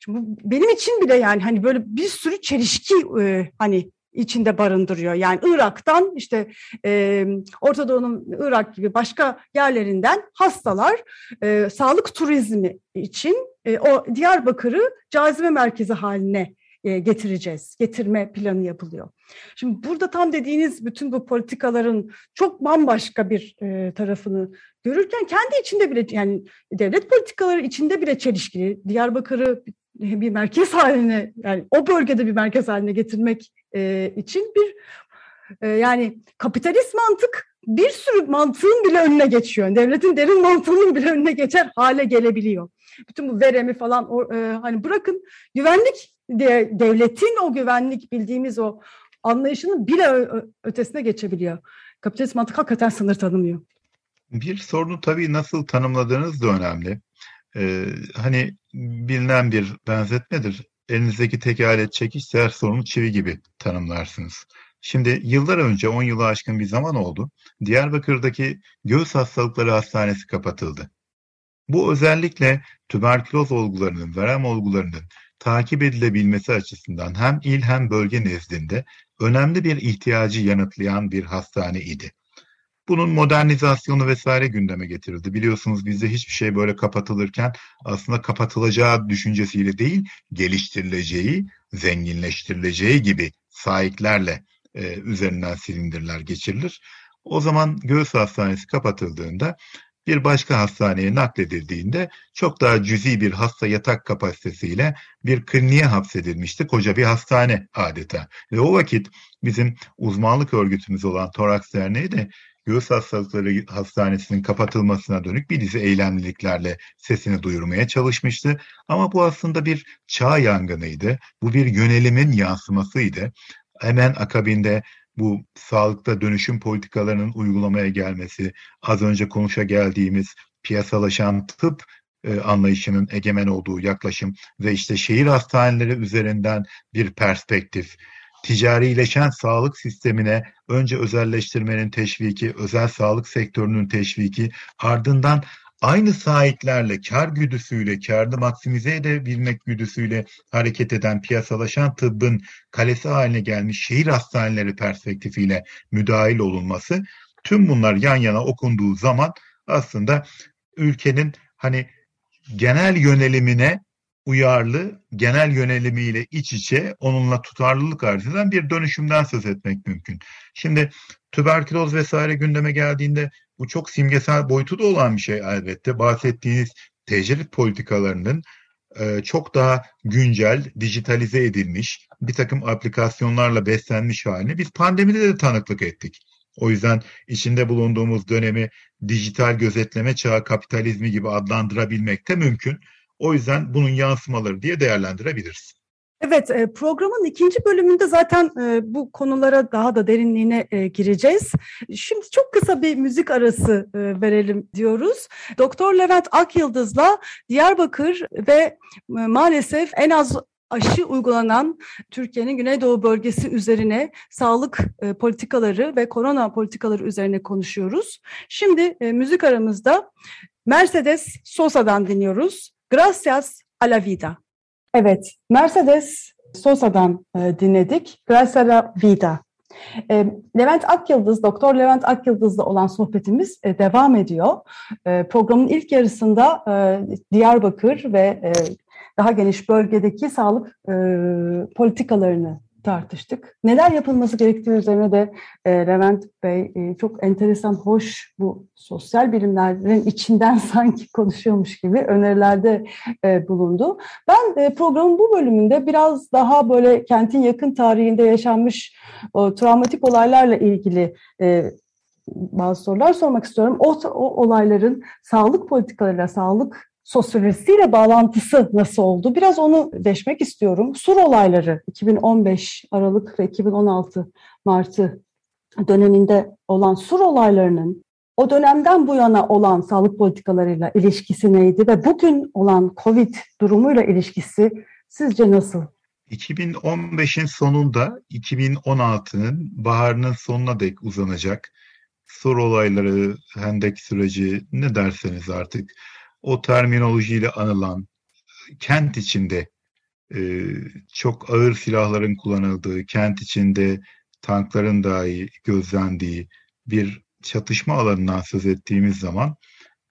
Şimdi benim için bile yani hani böyle bir sürü çelişki e, hani içinde barındırıyor. Yani Irak'tan işte e, Orta Doğu'nun Irak gibi başka yerlerinden hastalar e, sağlık turizmi için e, o Diyarbakır'ı cazibe merkezi haline getireceğiz. Getirme planı yapılıyor. Şimdi burada tam dediğiniz bütün bu politikaların çok bambaşka bir e, tarafını görürken kendi içinde bile yani devlet politikaları içinde bile çelişkili. Diyarbakır'ı [LAUGHS] bir merkez haline yani o bölgede bir merkez haline getirmek e, için bir e, yani kapitalist mantık bir sürü mantığın bile önüne geçiyor. Devletin derin mantığının bile önüne geçer hale gelebiliyor. Bütün bu veremi falan o, e, hani bırakın güvenlik diye devletin o güvenlik bildiğimiz o anlayışının bile ötesine geçebiliyor. Kapitalist mantık hakikaten sınır tanımıyor. Bir sorunu tabii nasıl tanımladığınız da önemli. Ee, hani bilinen bir benzetmedir. Elinizdeki tek alet çekiş her sorunu çivi gibi tanımlarsınız. Şimdi yıllar önce 10 yılı aşkın bir zaman oldu. Diyarbakır'daki göğüs hastalıkları hastanesi kapatıldı. Bu özellikle tüberküloz olgularının, verem olgularının takip edilebilmesi açısından hem il hem bölge nezdinde önemli bir ihtiyacı yanıtlayan bir hastane idi. Bunun modernizasyonu vesaire gündeme getirildi. Biliyorsunuz bizde hiçbir şey böyle kapatılırken aslında kapatılacağı düşüncesiyle değil, geliştirileceği, zenginleştirileceği gibi sahiplerle e, üzerinden silindirler geçirilir. O zaman göğüs hastanesi kapatıldığında bir başka hastaneye nakledildiğinde çok daha cüzi bir hasta yatak kapasitesiyle bir kliniğe hapsedilmişti. Koca bir hastane adeta. Ve o vakit bizim uzmanlık örgütümüz olan Toraks Derneği de Göğüs Hastalıkları Hastanesi'nin kapatılmasına dönük bir dizi eylemliliklerle sesini duyurmaya çalışmıştı. Ama bu aslında bir çağ yangınıydı. Bu bir yönelimin yansımasıydı. Hemen akabinde bu sağlıkta dönüşüm politikalarının uygulamaya gelmesi, az önce konuşa geldiğimiz piyasalaşan tıp e, anlayışının egemen olduğu yaklaşım ve işte şehir hastaneleri üzerinden bir perspektif, ticarileşen sağlık sistemine önce özelleştirmenin teşviki, özel sağlık sektörünün teşviki, ardından aynı sahiplerle, kar güdüsüyle, karını maksimize edebilmek güdüsüyle hareket eden piyasalaşan tıbbın kalesi haline gelmiş şehir hastaneleri perspektifiyle müdahil olunması, tüm bunlar yan yana okunduğu zaman aslında ülkenin hani genel yönelimine uyarlı, genel yönelimiyle iç içe, onunla tutarlılık arz eden bir dönüşümden söz etmek mümkün. Şimdi tüberküloz vesaire gündeme geldiğinde bu çok simgesel boyutu da olan bir şey elbette. Bahsettiğiniz tecrit politikalarının e, çok daha güncel, dijitalize edilmiş, bir takım aplikasyonlarla beslenmiş halini biz pandemide de tanıklık ettik. O yüzden içinde bulunduğumuz dönemi dijital gözetleme çağı kapitalizmi gibi adlandırabilmek de mümkün. O yüzden bunun yansımaları diye değerlendirebiliriz. Evet, e, programın ikinci bölümünde zaten e, bu konulara daha da derinliğine e, gireceğiz. Şimdi çok kısa bir müzik arası verelim diyoruz. Doktor Levent Akyıldız'la Diyarbakır ve maalesef en az aşı uygulanan Türkiye'nin Güneydoğu bölgesi üzerine sağlık politikaları ve korona politikaları üzerine konuşuyoruz. Şimdi müzik aramızda Mercedes Sosa'dan dinliyoruz. Gracias a la vida. Evet, Mercedes Sosa'dan e, dinledik. Gracias a la vida. E, Levent Akyıldız, Doktor Levent Akyıldız'la olan sohbetimiz e, devam ediyor. E, programın ilk yarısında e, Diyarbakır ve e, daha geniş bölgedeki sağlık e, politikalarını tartıştık. Neler yapılması gerektiği üzerine de e, Levent Bey e, çok enteresan, hoş bu sosyal bilimlerin içinden [LAUGHS] sanki konuşuyormuş gibi önerilerde e, bulundu. Ben e, programın bu bölümünde biraz daha böyle kentin yakın tarihinde yaşanmış o, travmatik olaylarla ilgili e, bazı sorular sormak istiyorum. O, o olayların sağlık politikalarıyla, sağlık sosyolojisiyle bağlantısı nasıl oldu? Biraz onu deşmek istiyorum. Sur olayları 2015 Aralık ve 2016 Mart'ı döneminde olan sur olaylarının o dönemden bu yana olan sağlık politikalarıyla ilişkisi neydi ve bugün olan Covid durumuyla ilişkisi sizce nasıl? 2015'in sonunda 2016'nın baharının sonuna dek uzanacak sur olayları, hendek süreci ne derseniz artık o terminolojiyle anılan kent içinde e, çok ağır silahların kullanıldığı, kent içinde tankların dahi gözlendiği bir çatışma alanından söz ettiğimiz zaman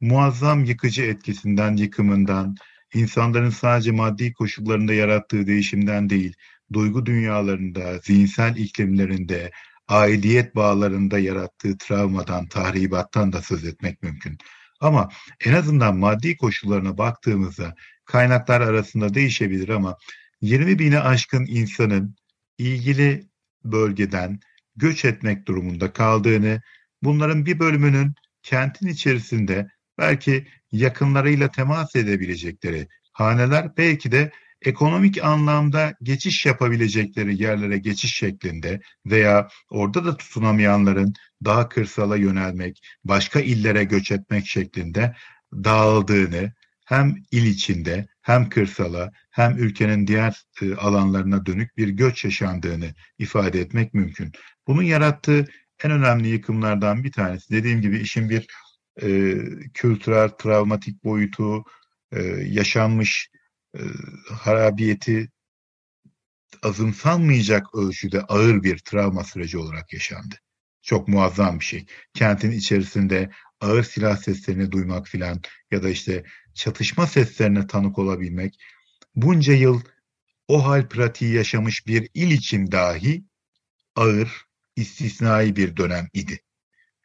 muazzam yıkıcı etkisinden, yıkımından, insanların sadece maddi koşullarında yarattığı değişimden değil, duygu dünyalarında, zihinsel iklimlerinde, aidiyet bağlarında yarattığı travmadan, tahribattan da söz etmek mümkün. Ama en azından maddi koşullarına baktığımızda kaynaklar arasında değişebilir ama 20 bine aşkın insanın ilgili bölgeden göç etmek durumunda kaldığını, bunların bir bölümünün kentin içerisinde belki yakınlarıyla temas edebilecekleri haneler belki de ekonomik anlamda geçiş yapabilecekleri yerlere geçiş şeklinde veya orada da tutunamayanların daha kırsala yönelmek, başka illere göç etmek şeklinde dağıldığını hem il içinde hem kırsala hem ülkenin diğer e, alanlarına dönük bir göç yaşandığını ifade etmek mümkün. Bunun yarattığı en önemli yıkımlardan bir tanesi dediğim gibi işin bir e, kültürel, travmatik boyutu, e, yaşanmış e, harabiyeti azımsanmayacak ölçüde ağır bir travma süreci olarak yaşandı. Çok muazzam bir şey. Kentin içerisinde ağır silah seslerini duymak filan ya da işte çatışma seslerine tanık olabilmek bunca yıl o hal pratiği yaşamış bir il için dahi ağır, istisnai bir dönem idi.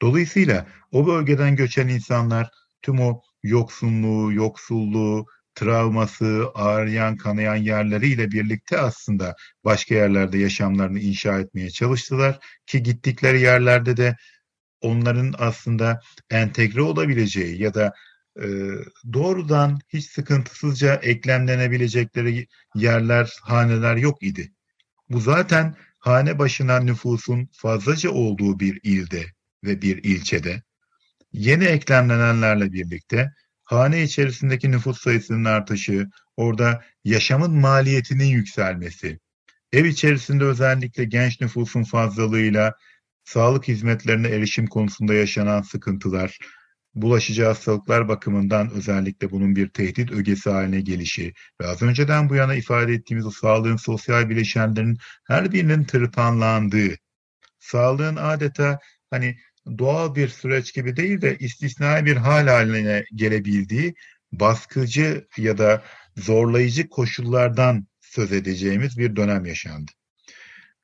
Dolayısıyla o bölgeden göçen insanlar tüm o yoksunluğu, yoksulluğu, travması, ağrıyan, kanayan yerleriyle birlikte aslında başka yerlerde yaşamlarını inşa etmeye çalıştılar ki gittikleri yerlerde de onların aslında entegre olabileceği ya da e, doğrudan hiç sıkıntısızca eklemlenebilecekleri yerler, haneler yok idi. Bu zaten hane başına nüfusun fazlaca olduğu bir ilde ve bir ilçede yeni eklemlenenlerle birlikte hane içerisindeki nüfus sayısının artışı, orada yaşamın maliyetinin yükselmesi, ev içerisinde özellikle genç nüfusun fazlalığıyla sağlık hizmetlerine erişim konusunda yaşanan sıkıntılar, bulaşıcı hastalıklar bakımından özellikle bunun bir tehdit ögesi haline gelişi ve az önceden bu yana ifade ettiğimiz o sağlığın sosyal bileşenlerin her birinin tırpanlandığı, sağlığın adeta hani doğal bir süreç gibi değil de istisnai bir hal haline gelebildiği baskıcı ya da zorlayıcı koşullardan söz edeceğimiz bir dönem yaşandı.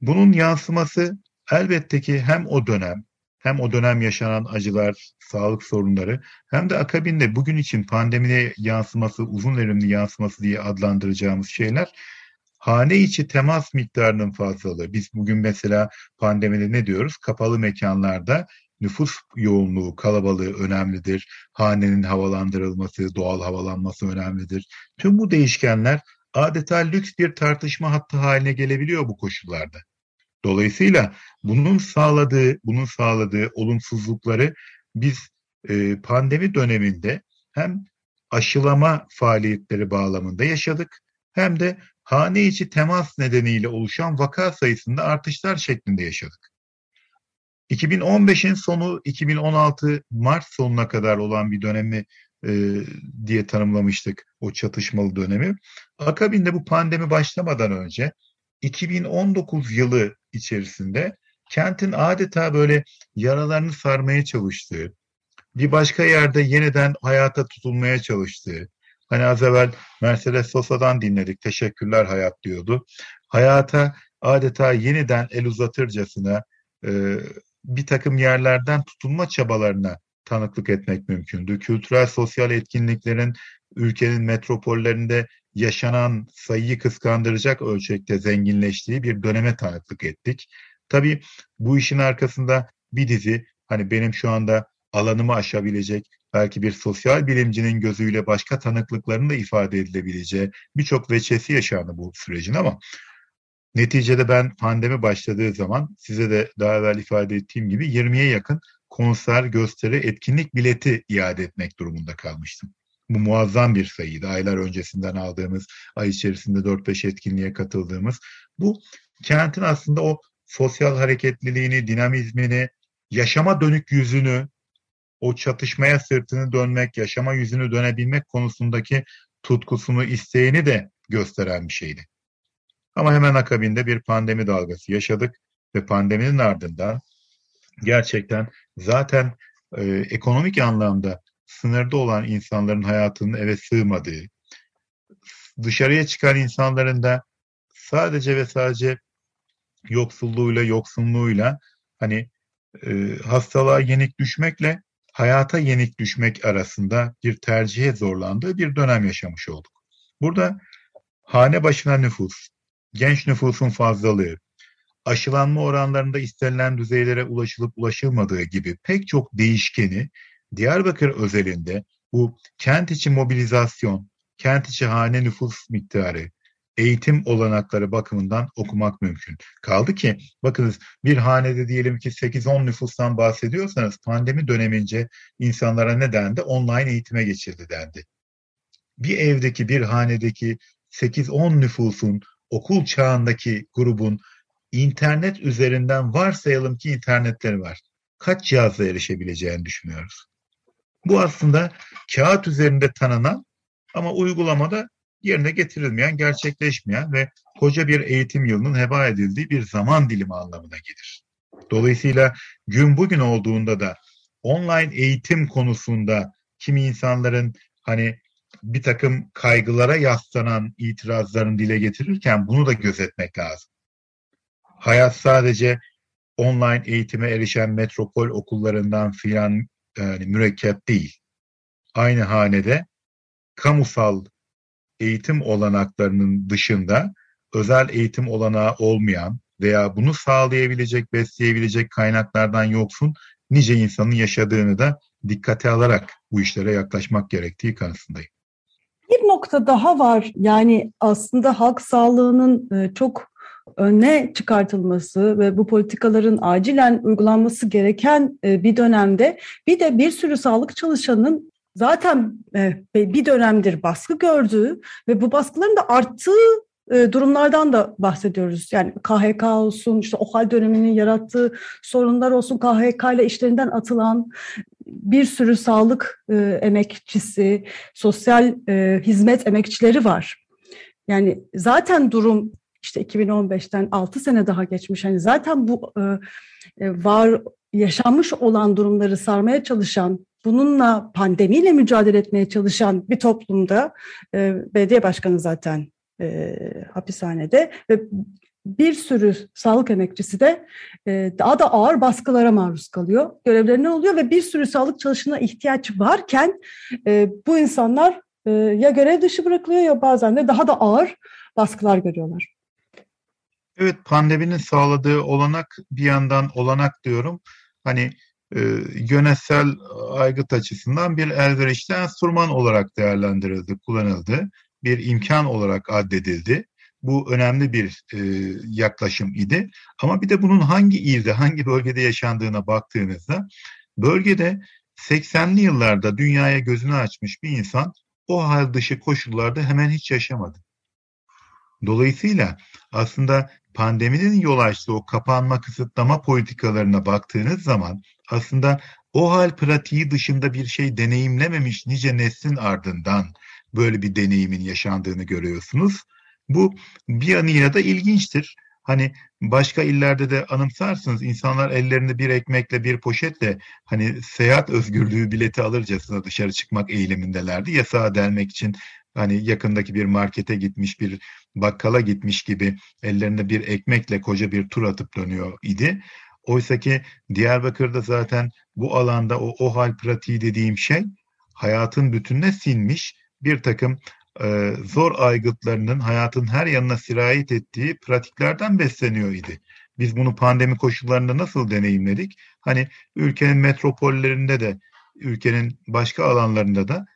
Bunun yansıması elbette ki hem o dönem hem o dönem yaşanan acılar, sağlık sorunları hem de akabinde bugün için pandemide yansıması, uzun verimli yansıması diye adlandıracağımız şeyler hane içi temas miktarının fazlalığı. Biz bugün mesela pandemide ne diyoruz? Kapalı mekanlarda nüfus yoğunluğu, kalabalığı önemlidir. Hanenin havalandırılması, doğal havalanması önemlidir. Tüm bu değişkenler adeta lüks bir tartışma hattı haline gelebiliyor bu koşullarda. Dolayısıyla bunun sağladığı, bunun sağladığı olumsuzlukları biz e, pandemi döneminde hem aşılama faaliyetleri bağlamında yaşadık hem de hane içi temas nedeniyle oluşan vaka sayısında artışlar şeklinde yaşadık. 2015'in sonu 2016 Mart sonuna kadar olan bir dönemi e, diye tanımlamıştık o çatışmalı dönemi. Akabinde bu pandemi başlamadan önce 2019 yılı içerisinde kentin adeta böyle yaralarını sarmaya çalıştığı, bir başka yerde yeniden hayata tutulmaya çalıştığı, hani az evvel Mercedes Sosa'dan dinledik, teşekkürler hayat diyordu. Hayata adeta yeniden el uzatırcasına e, bir takım yerlerden tutunma çabalarına tanıklık etmek mümkündü. Kültürel sosyal etkinliklerin ülkenin metropollerinde yaşanan sayıyı kıskandıracak ölçekte zenginleştiği bir döneme tanıklık ettik. Tabii bu işin arkasında bir dizi hani benim şu anda alanımı aşabilecek, belki bir sosyal bilimcinin gözüyle başka tanıklıkların da ifade edilebileceği birçok veçesi yaşandı bu sürecin ama neticede ben pandemi başladığı zaman size de daha evvel ifade ettiğim gibi 20'ye yakın konser, gösteri, etkinlik bileti iade etmek durumunda kalmıştım. Bu muazzam bir sayıydı. Aylar öncesinden aldığımız, ay içerisinde 4-5 etkinliğe katıldığımız. Bu kentin aslında o sosyal hareketliliğini, dinamizmini, yaşama dönük yüzünü, o çatışmaya sırtını dönmek, yaşama yüzünü dönebilmek konusundaki tutkusunu, isteğini de gösteren bir şeydi. Ama hemen akabinde bir pandemi dalgası yaşadık ve pandeminin ardından gerçekten zaten e, ekonomik anlamda sınırda olan insanların hayatının eve sığmadığı, dışarıya çıkan insanların da sadece ve sadece yoksulluğuyla, yoksunluğuyla hani e, hastalığa yenik düşmekle hayata yenik düşmek arasında bir tercihe zorlandığı bir dönem yaşamış olduk. Burada hane başına nüfus, genç nüfusun fazlalığı, aşılanma oranlarında istenilen düzeylere ulaşılıp ulaşılmadığı gibi pek çok değişkeni Diyarbakır özelinde bu kent içi mobilizasyon, kent içi hane nüfus miktarı, eğitim olanakları bakımından okumak mümkün. Kaldı ki bakınız bir hanede diyelim ki 8-10 nüfustan bahsediyorsanız pandemi dönemince insanlara ne dendi? Online eğitime geçildi dendi. Bir evdeki bir hanedeki 8-10 nüfusun okul çağındaki grubun internet üzerinden varsayalım ki internetleri var. Kaç cihazla erişebileceğini düşünüyoruz. Bu aslında kağıt üzerinde tanınan ama uygulamada yerine getirilmeyen, gerçekleşmeyen ve koca bir eğitim yılının heba edildiği bir zaman dilimi anlamına gelir. Dolayısıyla gün bugün olduğunda da online eğitim konusunda kimi insanların hani bir takım kaygılara yaslanan itirazlarını dile getirirken bunu da gözetmek lazım. Hayat sadece online eğitime erişen metropol okullarından filan yani mürekkep değil. Aynı hanede kamusal eğitim olanaklarının dışında özel eğitim olanağı olmayan veya bunu sağlayabilecek, besleyebilecek kaynaklardan yoksun nice insanın yaşadığını da dikkate alarak bu işlere yaklaşmak gerektiği kanısındayım. Bir nokta daha var. Yani aslında halk sağlığının e, çok öne çıkartılması ve bu politikaların acilen uygulanması gereken e, bir dönemde bir de bir sürü sağlık çalışanının zaten e, bir dönemdir baskı gördüğü ve bu baskıların da arttığı e, durumlardan da bahsediyoruz. Yani KHK olsun, işte OHAL döneminin yarattığı sorunlar olsun, KHK ile işlerinden atılan bir sürü sağlık emekçisi, sosyal hizmet emekçileri var. Yani zaten durum işte 2015'ten 6 sene daha geçmiş. Hani zaten bu e, e, var yaşanmış olan durumları sarmaya çalışan, bununla pandemiyle mücadele etmeye çalışan bir toplumda e, belediye başkanı zaten e, hapishanede ve bir sürü sağlık emekçisi de e, daha da ağır baskılara maruz kalıyor. Görevlerine oluyor ve bir sürü sağlık çalışanına ihtiyaç varken e, bu insanlar e, ya görev dışı bırakılıyor ya bazen de daha da ağır baskılar görüyorlar. Evet pandeminin sağladığı olanak bir yandan olanak diyorum. Hani e, yönetsel aygıt açısından bir elverişli enstrüman olarak değerlendirildi, kullanıldı. Bir imkan olarak addedildi. Bu önemli bir e, yaklaşım idi. Ama bir de bunun hangi ilde, hangi bölgede yaşandığına baktığınızda bölgede 80'li yıllarda dünyaya gözünü açmış bir insan o hal dışı koşullarda hemen hiç yaşamadı. Dolayısıyla aslında pandeminin yol açtığı o kapanma kısıtlama politikalarına baktığınız zaman aslında o hal pratiği dışında bir şey deneyimlememiş nice neslin ardından böyle bir deneyimin yaşandığını görüyorsunuz. Bu bir yanıyla da ilginçtir. Hani başka illerde de anımsarsınız insanlar ellerinde bir ekmekle bir poşetle hani seyahat özgürlüğü bileti alırcasına dışarı çıkmak eğilimindelerdi. Yasağa delmek için hani yakındaki bir markete gitmiş bir bakkala gitmiş gibi ellerinde bir ekmekle koca bir tur atıp dönüyor idi. Oysa ki Diyarbakır'da zaten bu alanda o, o hal pratiği dediğim şey hayatın bütününe sinmiş bir takım e, zor aygıtlarının hayatın her yanına sirayet ettiği pratiklerden besleniyor idi. Biz bunu pandemi koşullarında nasıl deneyimledik? Hani ülkenin metropollerinde de, ülkenin başka alanlarında da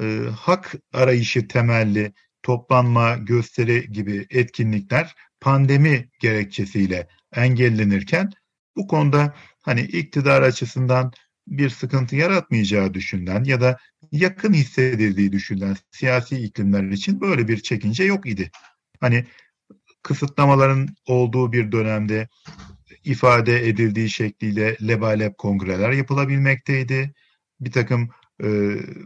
e, hak arayışı temelli toplanma, gösteri gibi etkinlikler pandemi gerekçesiyle engellenirken bu konuda hani iktidar açısından bir sıkıntı yaratmayacağı düşünülen ya da yakın hissedildiği düşünülen siyasi iklimler için böyle bir çekince yok idi. Hani kısıtlamaların olduğu bir dönemde ifade edildiği şekliyle lebalep kongreler yapılabilmekteydi. Bir takım e,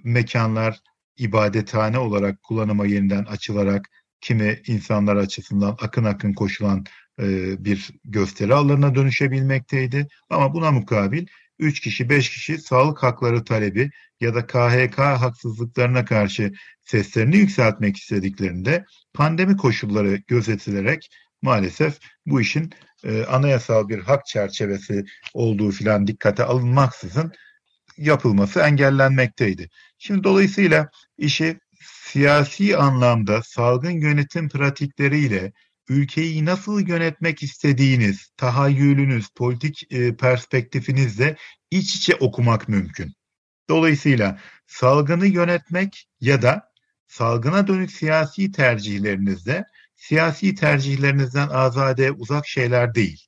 mekanlar ibadethane olarak kullanıma yeniden açılarak kimi insanlar açısından akın akın koşulan e, bir gösteri alanına dönüşebilmekteydi. Ama buna mukabil 3 kişi 5 kişi sağlık hakları talebi ya da KHK haksızlıklarına karşı seslerini yükseltmek istediklerinde pandemi koşulları gözetilerek maalesef bu işin e, anayasal bir hak çerçevesi olduğu filan dikkate alınmaksızın yapılması engellenmekteydi. Şimdi dolayısıyla işi siyasi anlamda salgın yönetim pratikleriyle ülkeyi nasıl yönetmek istediğiniz, tahayyülünüz, politik e, perspektifinizle iç içe okumak mümkün. Dolayısıyla salgını yönetmek ya da salgına dönük siyasi tercihlerinizde siyasi tercihlerinizden azade uzak şeyler değil.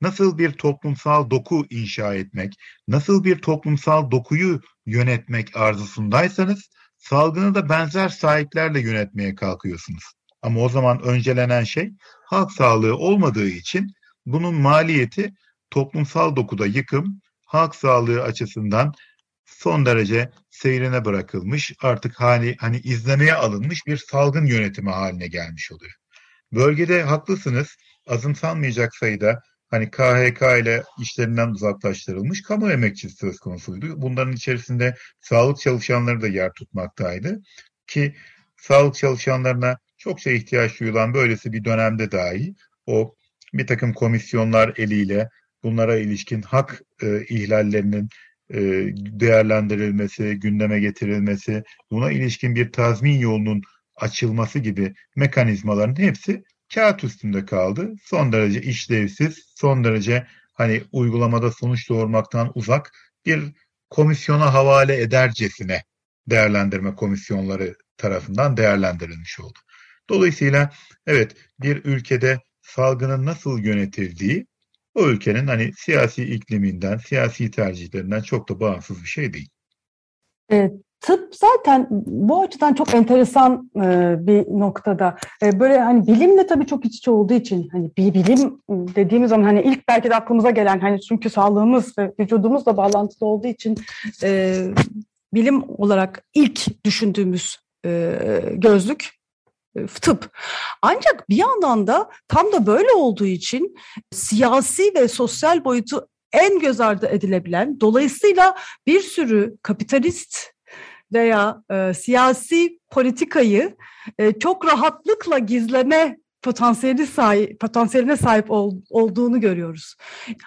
Nasıl bir toplumsal doku inşa etmek, nasıl bir toplumsal dokuyu yönetmek arzusundaysanız salgını da benzer sahiplerle yönetmeye kalkıyorsunuz. Ama o zaman öncelenen şey halk sağlığı olmadığı için bunun maliyeti toplumsal dokuda yıkım, halk sağlığı açısından son derece seyrine bırakılmış, artık hali hani izlemeye alınmış bir salgın yönetimi haline gelmiş oluyor. Bölgede haklısınız, azımsanmayacak sayıda hani KHK ile işlerinden uzaklaştırılmış kamu emekçisi söz konusuydu. Bunların içerisinde sağlık çalışanları da yer tutmaktaydı ki sağlık çalışanlarına çokça ihtiyaç duyulan böylesi bir dönemde dahi o bir takım komisyonlar eliyle bunlara ilişkin hak e, ihlallerinin e, değerlendirilmesi, gündeme getirilmesi, buna ilişkin bir tazmin yolunun açılması gibi mekanizmaların hepsi kağıt üstünde kaldı. Son derece işlevsiz, son derece hani uygulamada sonuç doğurmaktan uzak bir komisyona havale edercesine değerlendirme komisyonları tarafından değerlendirilmiş oldu. Dolayısıyla evet bir ülkede salgının nasıl yönetildiği o ülkenin hani siyasi ikliminden, siyasi tercihlerinden çok da bağımsız bir şey değil. Evet. Tıp zaten bu açıdan çok enteresan e, bir noktada. E, böyle hani bilimle tabii çok iç içe olduğu için hani bir bilim dediğimiz zaman hani ilk belki de aklımıza gelen hani çünkü sağlığımız ve vücudumuzla bağlantılı olduğu için e, bilim olarak ilk düşündüğümüz e, gözlük tıp. Ancak bir yandan da tam da böyle olduğu için siyasi ve sosyal boyutu en göz ardı edilebilen, dolayısıyla bir sürü kapitalist veya e, siyasi politikayı e, çok rahatlıkla gizleme potansiyeli sahip, potansiyeline sahip ol, olduğunu görüyoruz.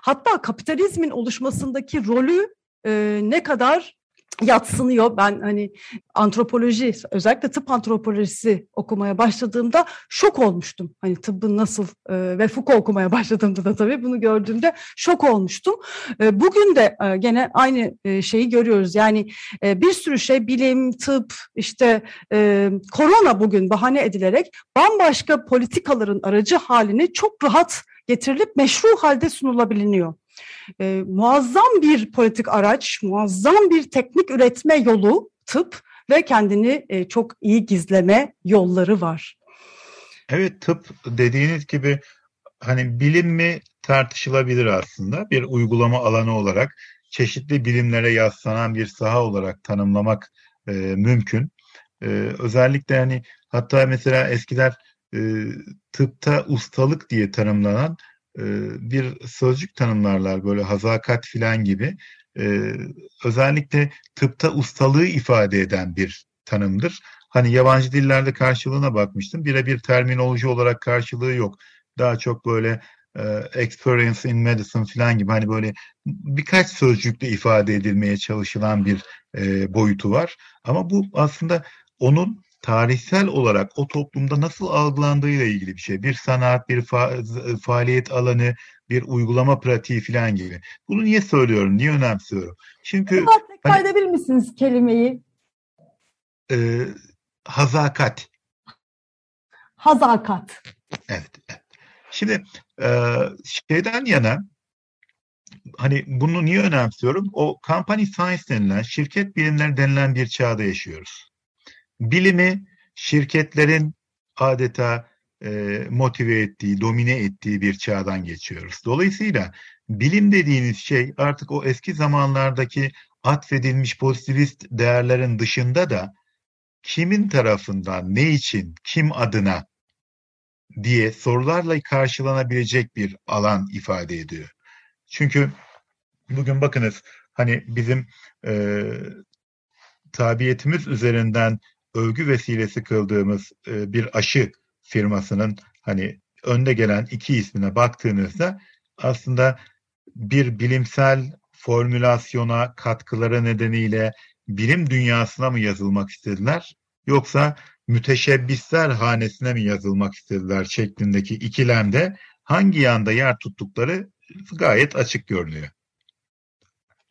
Hatta kapitalizmin oluşmasındaki rolü e, ne kadar yatsınıyor. Ben hani antropoloji, özellikle tıp antropolojisi okumaya başladığımda şok olmuştum. Hani tıbbın nasıl e, ve Foucault okumaya başladığımda da tabii bunu gördüğümde şok olmuştum. E, bugün de e, gene aynı e, şeyi görüyoruz. Yani e, bir sürü şey bilim, tıp, işte e, korona bugün bahane edilerek bambaşka politikaların aracı haline çok rahat getirilip meşru halde sunulabiliniyor e, muazzam bir politik araç, muazzam bir teknik üretme yolu tıp ve kendini e, çok iyi gizleme yolları var. Evet tıp dediğiniz gibi hani bilim mi tartışılabilir aslında. Bir uygulama alanı olarak çeşitli bilimlere yaslanan bir saha olarak tanımlamak e, mümkün. E, özellikle hani hatta mesela eskiler e, tıpta ustalık diye tanımlanan bir sözcük tanımlarlar böyle hazakat filan gibi. E, özellikle tıpta ustalığı ifade eden bir tanımdır. Hani yabancı dillerde karşılığına bakmıştım. Birebir terminoloji olarak karşılığı yok. Daha çok böyle e, experience in medicine falan gibi hani böyle birkaç sözcükle ifade edilmeye çalışılan bir e, boyutu var. Ama bu aslında onun tarihsel olarak o toplumda nasıl algılandığıyla ilgili bir şey. Bir sanat, bir fa faaliyet alanı, bir uygulama pratiği falan gibi. Bunu niye söylüyorum, niye önemsiyorum? Çünkü hani, edebilir misiniz kelimeyi? E, hazakat. Hazakat. Evet. evet. Şimdi e, şeyden yana hani bunu niye önemsiyorum? O company science denilen, şirket bilimleri denilen bir çağda yaşıyoruz. Bilimi şirketlerin adeta e, motive ettiği, domine ettiği bir çağdan geçiyoruz. Dolayısıyla bilim dediğiniz şey artık o eski zamanlardaki atfedilmiş pozitivist değerlerin dışında da kimin tarafından, ne için, kim adına diye sorularla karşılanabilecek bir alan ifade ediyor. Çünkü bugün bakınız hani bizim e, tabiyetimiz üzerinden övgü vesilesi kıldığımız e, bir aşı firmasının hani önde gelen iki ismine baktığınızda aslında bir bilimsel formülasyona katkıları nedeniyle bilim dünyasına mı yazılmak istediler yoksa müteşebbisler hanesine mi yazılmak istediler şeklindeki ikilemde hangi yanda yer tuttukları gayet açık görünüyor.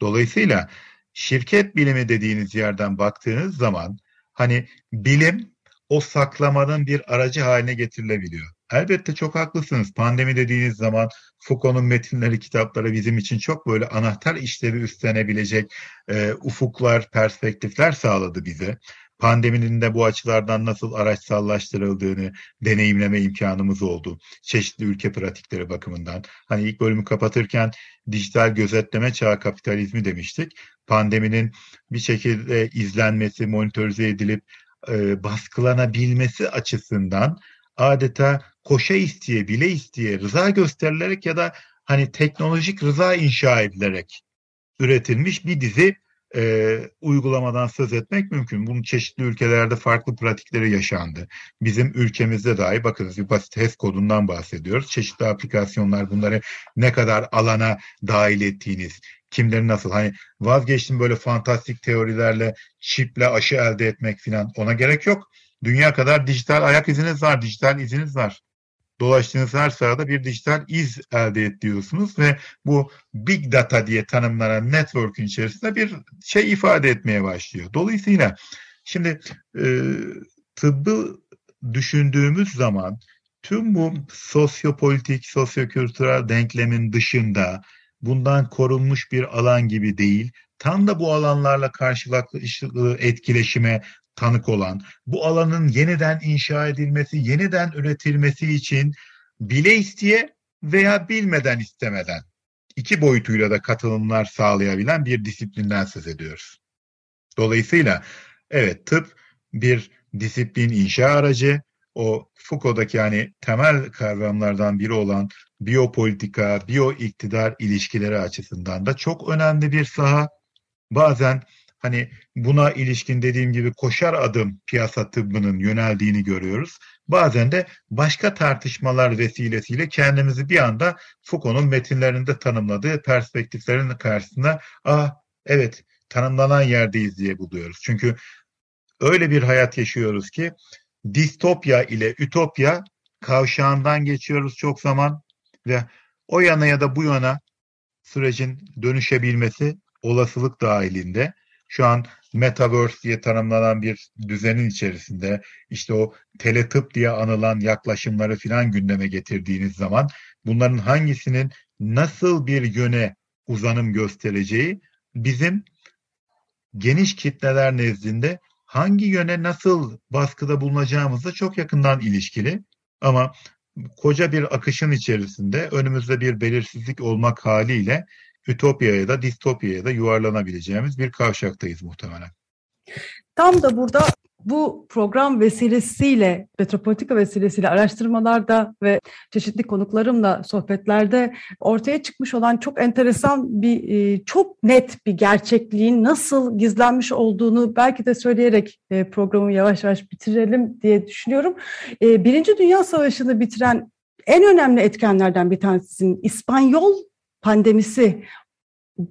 Dolayısıyla şirket bilimi dediğiniz yerden baktığınız zaman hani bilim o saklamanın bir aracı haline getirilebiliyor. Elbette çok haklısınız. Pandemi dediğiniz zaman Foucault'un metinleri, kitapları bizim için çok böyle anahtar işlevi üstlenebilecek e, ufuklar, perspektifler sağladı bize pandeminin de bu açılardan nasıl araçsallaştırıldığını deneyimleme imkanımız oldu. Çeşitli ülke pratikleri bakımından. Hani ilk bölümü kapatırken dijital gözetleme çağı kapitalizmi demiştik. Pandeminin bir şekilde izlenmesi, monitörize edilip e, baskılanabilmesi açısından adeta koşa isteye, bile isteye, rıza gösterilerek ya da hani teknolojik rıza inşa edilerek üretilmiş bir dizi e, uygulamadan söz etmek mümkün. Bunun çeşitli ülkelerde farklı pratikleri yaşandı. Bizim ülkemizde dahi bakınız bir basit HES kodundan bahsediyoruz. Çeşitli aplikasyonlar bunları ne kadar alana dahil ettiğiniz, kimleri nasıl hani vazgeçtim böyle fantastik teorilerle çiple aşı elde etmek falan ona gerek yok. Dünya kadar dijital ayak iziniz var, dijital iziniz var dolaştığınız her sırada bir dijital iz elde ediyorsunuz ve bu big data diye tanımlanan network'ün içerisinde bir şey ifade etmeye başlıyor. Dolayısıyla şimdi e, tıbbı düşündüğümüz zaman tüm bu sosyopolitik, sosyokültürel denklemin dışında bundan korunmuş bir alan gibi değil, tam da bu alanlarla karşılıklı etkileşime tanık olan, bu alanın yeniden inşa edilmesi, yeniden üretilmesi için bile isteye veya bilmeden istemeden iki boyutuyla da katılımlar sağlayabilen bir disiplinden söz ediyoruz. Dolayısıyla evet tıp bir disiplin inşa aracı, o Foucault'daki yani temel kavramlardan biri olan biyopolitika, biyo iktidar ilişkileri açısından da çok önemli bir saha. Bazen hani buna ilişkin dediğim gibi koşar adım piyasa tıbbının yöneldiğini görüyoruz. Bazen de başka tartışmalar vesilesiyle kendimizi bir anda Foucault'un metinlerinde tanımladığı perspektiflerin karşısında ah evet tanımlanan yerdeyiz diye buluyoruz. Çünkü öyle bir hayat yaşıyoruz ki distopya ile ütopya kavşağından geçiyoruz çok zaman ve o yana ya da bu yana sürecin dönüşebilmesi olasılık dahilinde şu an Metaverse diye tanımlanan bir düzenin içerisinde işte o teletıp diye anılan yaklaşımları filan gündeme getirdiğiniz zaman bunların hangisinin nasıl bir yöne uzanım göstereceği bizim geniş kitleler nezdinde hangi yöne nasıl baskıda bulunacağımızla çok yakından ilişkili. Ama koca bir akışın içerisinde önümüzde bir belirsizlik olmak haliyle ütopyaya da distopyaya da yuvarlanabileceğimiz bir kavşaktayız muhtemelen. Tam da burada bu program vesilesiyle, metropolitika vesilesiyle araştırmalarda ve çeşitli konuklarımla sohbetlerde ortaya çıkmış olan çok enteresan bir, e, çok net bir gerçekliğin nasıl gizlenmiş olduğunu belki de söyleyerek e, programı yavaş yavaş bitirelim diye düşünüyorum. E, Birinci Dünya Savaşı'nı bitiren en önemli etkenlerden bir tanesinin İspanyol pandemisi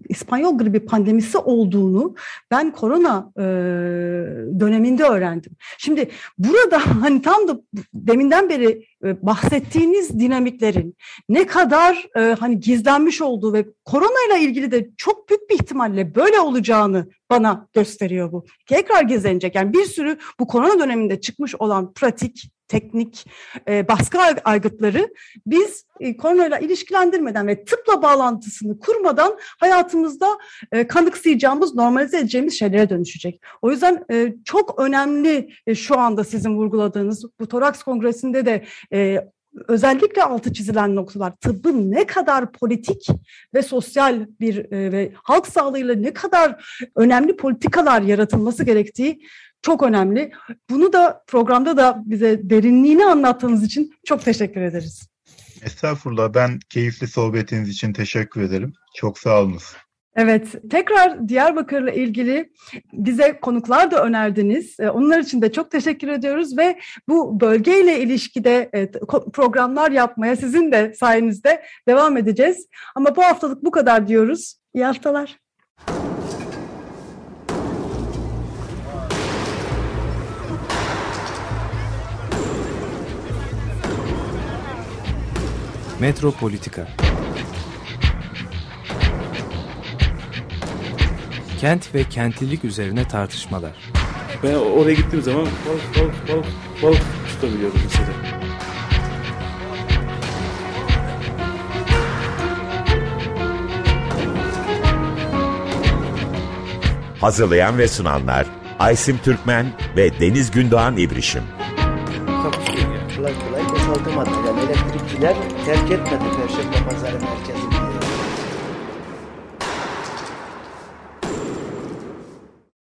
İspanyol gribi pandemisi olduğunu ben korona e, döneminde öğrendim. Şimdi burada [LAUGHS] hani tam da deminden beri e, bahsettiğiniz dinamiklerin ne kadar e, hani gizlenmiş olduğu ve korona ile ilgili de çok büyük bir ihtimalle böyle olacağını bana gösteriyor bu. Tekrar gizlenecek. Yani bir sürü bu korona döneminde çıkmış olan pratik, teknik e, baskı aygıtları biz e, koronayla ilişkilendirmeden ve tıpla bağlantısını kurmadan hayatımızda e, kanıksayacağımız, normalize edeceğimiz şeylere dönüşecek. O yüzden e, çok önemli e, şu anda sizin vurguladığınız bu Toraks Kongresi'nde de e, özellikle altı çizilen noktalar tıbbın ne kadar politik ve sosyal bir e, ve halk sağlığıyla ne kadar önemli politikalar yaratılması gerektiği çok önemli. Bunu da programda da bize derinliğini anlattığınız için çok teşekkür ederiz. Estağfurullah. Ben keyifli sohbetiniz için teşekkür ederim. Çok sağ olunuz. Evet, tekrar Diyarbakır'la ilgili bize konuklar da önerdiniz. E, onlar için de çok teşekkür ediyoruz ve bu bölgeyle ilişkide e, programlar yapmaya sizin de sayenizde devam edeceğiz. Ama bu haftalık bu kadar diyoruz. İyi haftalar. Metropolitika Kent ve kentlilik üzerine tartışmalar. Ben oraya gittiğim zaman balık balık balık balık tutabiliyordum mesela. Hazırlayan ve sunanlar Aysim Türkmen ve Deniz Gündoğan İbrişim. Elektrikçiler terk etmedi Perşembe Pazarı merkezini.